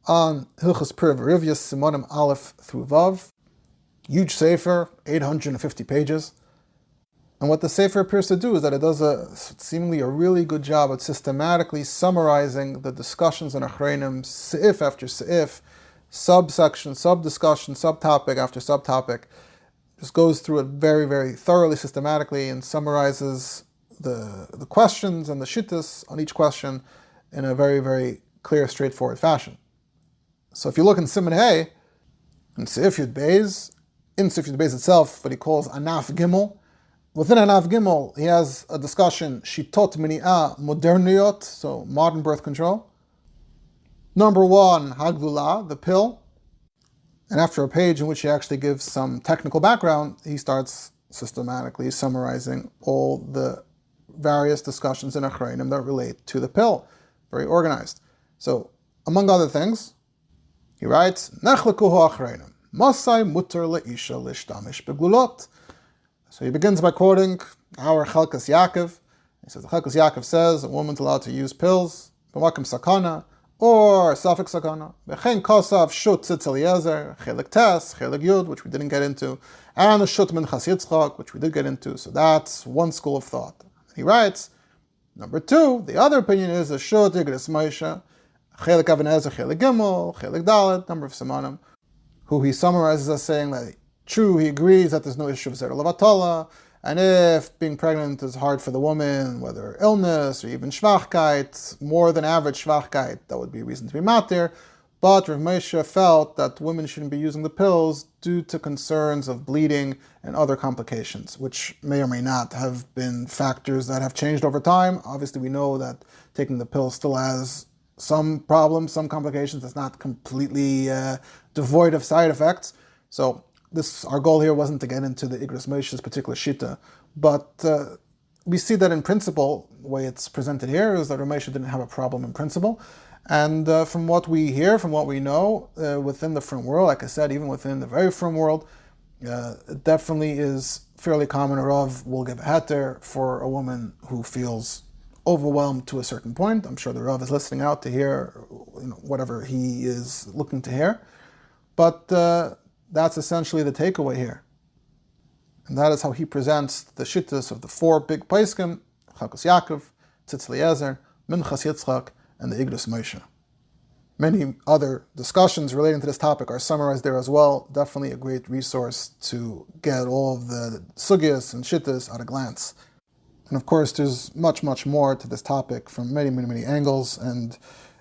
on Hilchas Pir Verivius Simonim Aleph through Vav. Huge Sefer, 850 pages. And what the Sefer appears to do is that it does a seemingly a really good job at systematically summarizing the discussions in Achreinim, Seif after Seif, subsection, sub-discussion, subtopic after subtopic. Just goes through it very, very thoroughly, systematically, and summarizes the, the questions and the shittas on each question in a very, very clear, straightforward fashion. So if you look in Simon Hay, in Seif Yud Beis, in Seif Yud Beis itself, what he calls Anaf Gimel, within Anaf Gimel, he has a discussion, Shitot Mini'ah Moderniot, so modern birth control. Number one, Hagdula, the pill. And after a page in which he actually gives some technical background, he starts systematically summarizing all the various discussions in Achrayim that relate to the pill. Very organized. So, among other things, he writes, Nechlekuhu achreinim. Masai mutter leisha lishtamish beglulot. So he begins by quoting our Chelkas Yaakov. He says, the Chelkas Yaakov says a woman's allowed to use pills, b'makim sakana, or suffix sakana. Bechen kosav shut tzitz Eliezer, chelik tes, chelik yud, which we didn't get into, and the shut yitzchak, which we did get into. So that's one school of thought. He writes, number two, the other opinion is a shut igros Moshe, Chelik Even Ha'ezer, Chelik Gimel, Chelik Dalet, number of Simonim, who he summarizes as saying that true, he agrees that there's no issue of Zer Levatala, and if being pregnant is hard for the woman, whether illness or even Schwachkeit, more than average Schwachkeit, that would be a reason to be matir. But Rav Moshe felt that women shouldn't be using the pills due to concerns of bleeding and other complications, which may or may not have been factors that have changed over time. Obviously, we know that taking the pill still has some problems, some complications. It's not completely uh, devoid of side effects. So this our goal here wasn't to get into the Igros Moshe's particular shita, but uh, we see that in principle, the way it's presented here is that Ramesha didn't have a problem in principle. And uh, from what we hear, from what we know uh, within the frum world, like I said, even within the very frum world, uh, it definitely is fairly common. A Rav will give a heter for a woman who feels overwhelmed to a certain point. I'm sure the Rav is listening out to hear you know, whatever he is looking to hear. But uh, that's essentially the takeaway here. And that is how he presents the shittas of the four big paiskim, Chalkas Yaakov, Tzitz Minchas Yitzchak, and the Igros Moshe. Many other discussions relating to this topic are summarized there as well. Definitely a great resource to get all of the sugyas and shittas at a glance. And of course, there's much, much more to this topic from many, many, many angles. And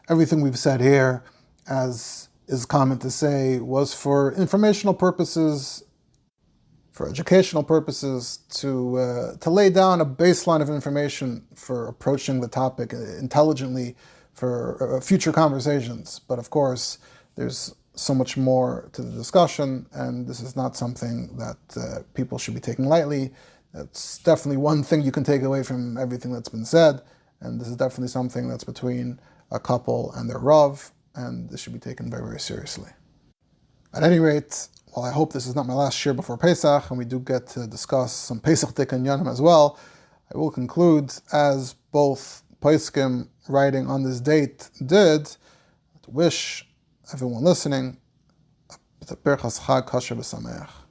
everything we've said here, as is common to say, was for informational purposes, for educational purposes, to uh, to lay down a baseline of information for approaching the topic intelligently for uh, future conversations. But of course, there's so much more to the discussion, and this is not something that uh, people should be taking lightly. That's definitely one thing you can take away from everything that's been said, and this is definitely something that's between a couple and their Rav, and this should be taken very, very seriously. At any rate, while I hope this is not my last year before Pesach, and we do get to discuss some Pesach Tikkun as well, I will conclude as both Paiskim writing on this date did, to wish everyone listening the Berchas Chag Kasher B'Sameach.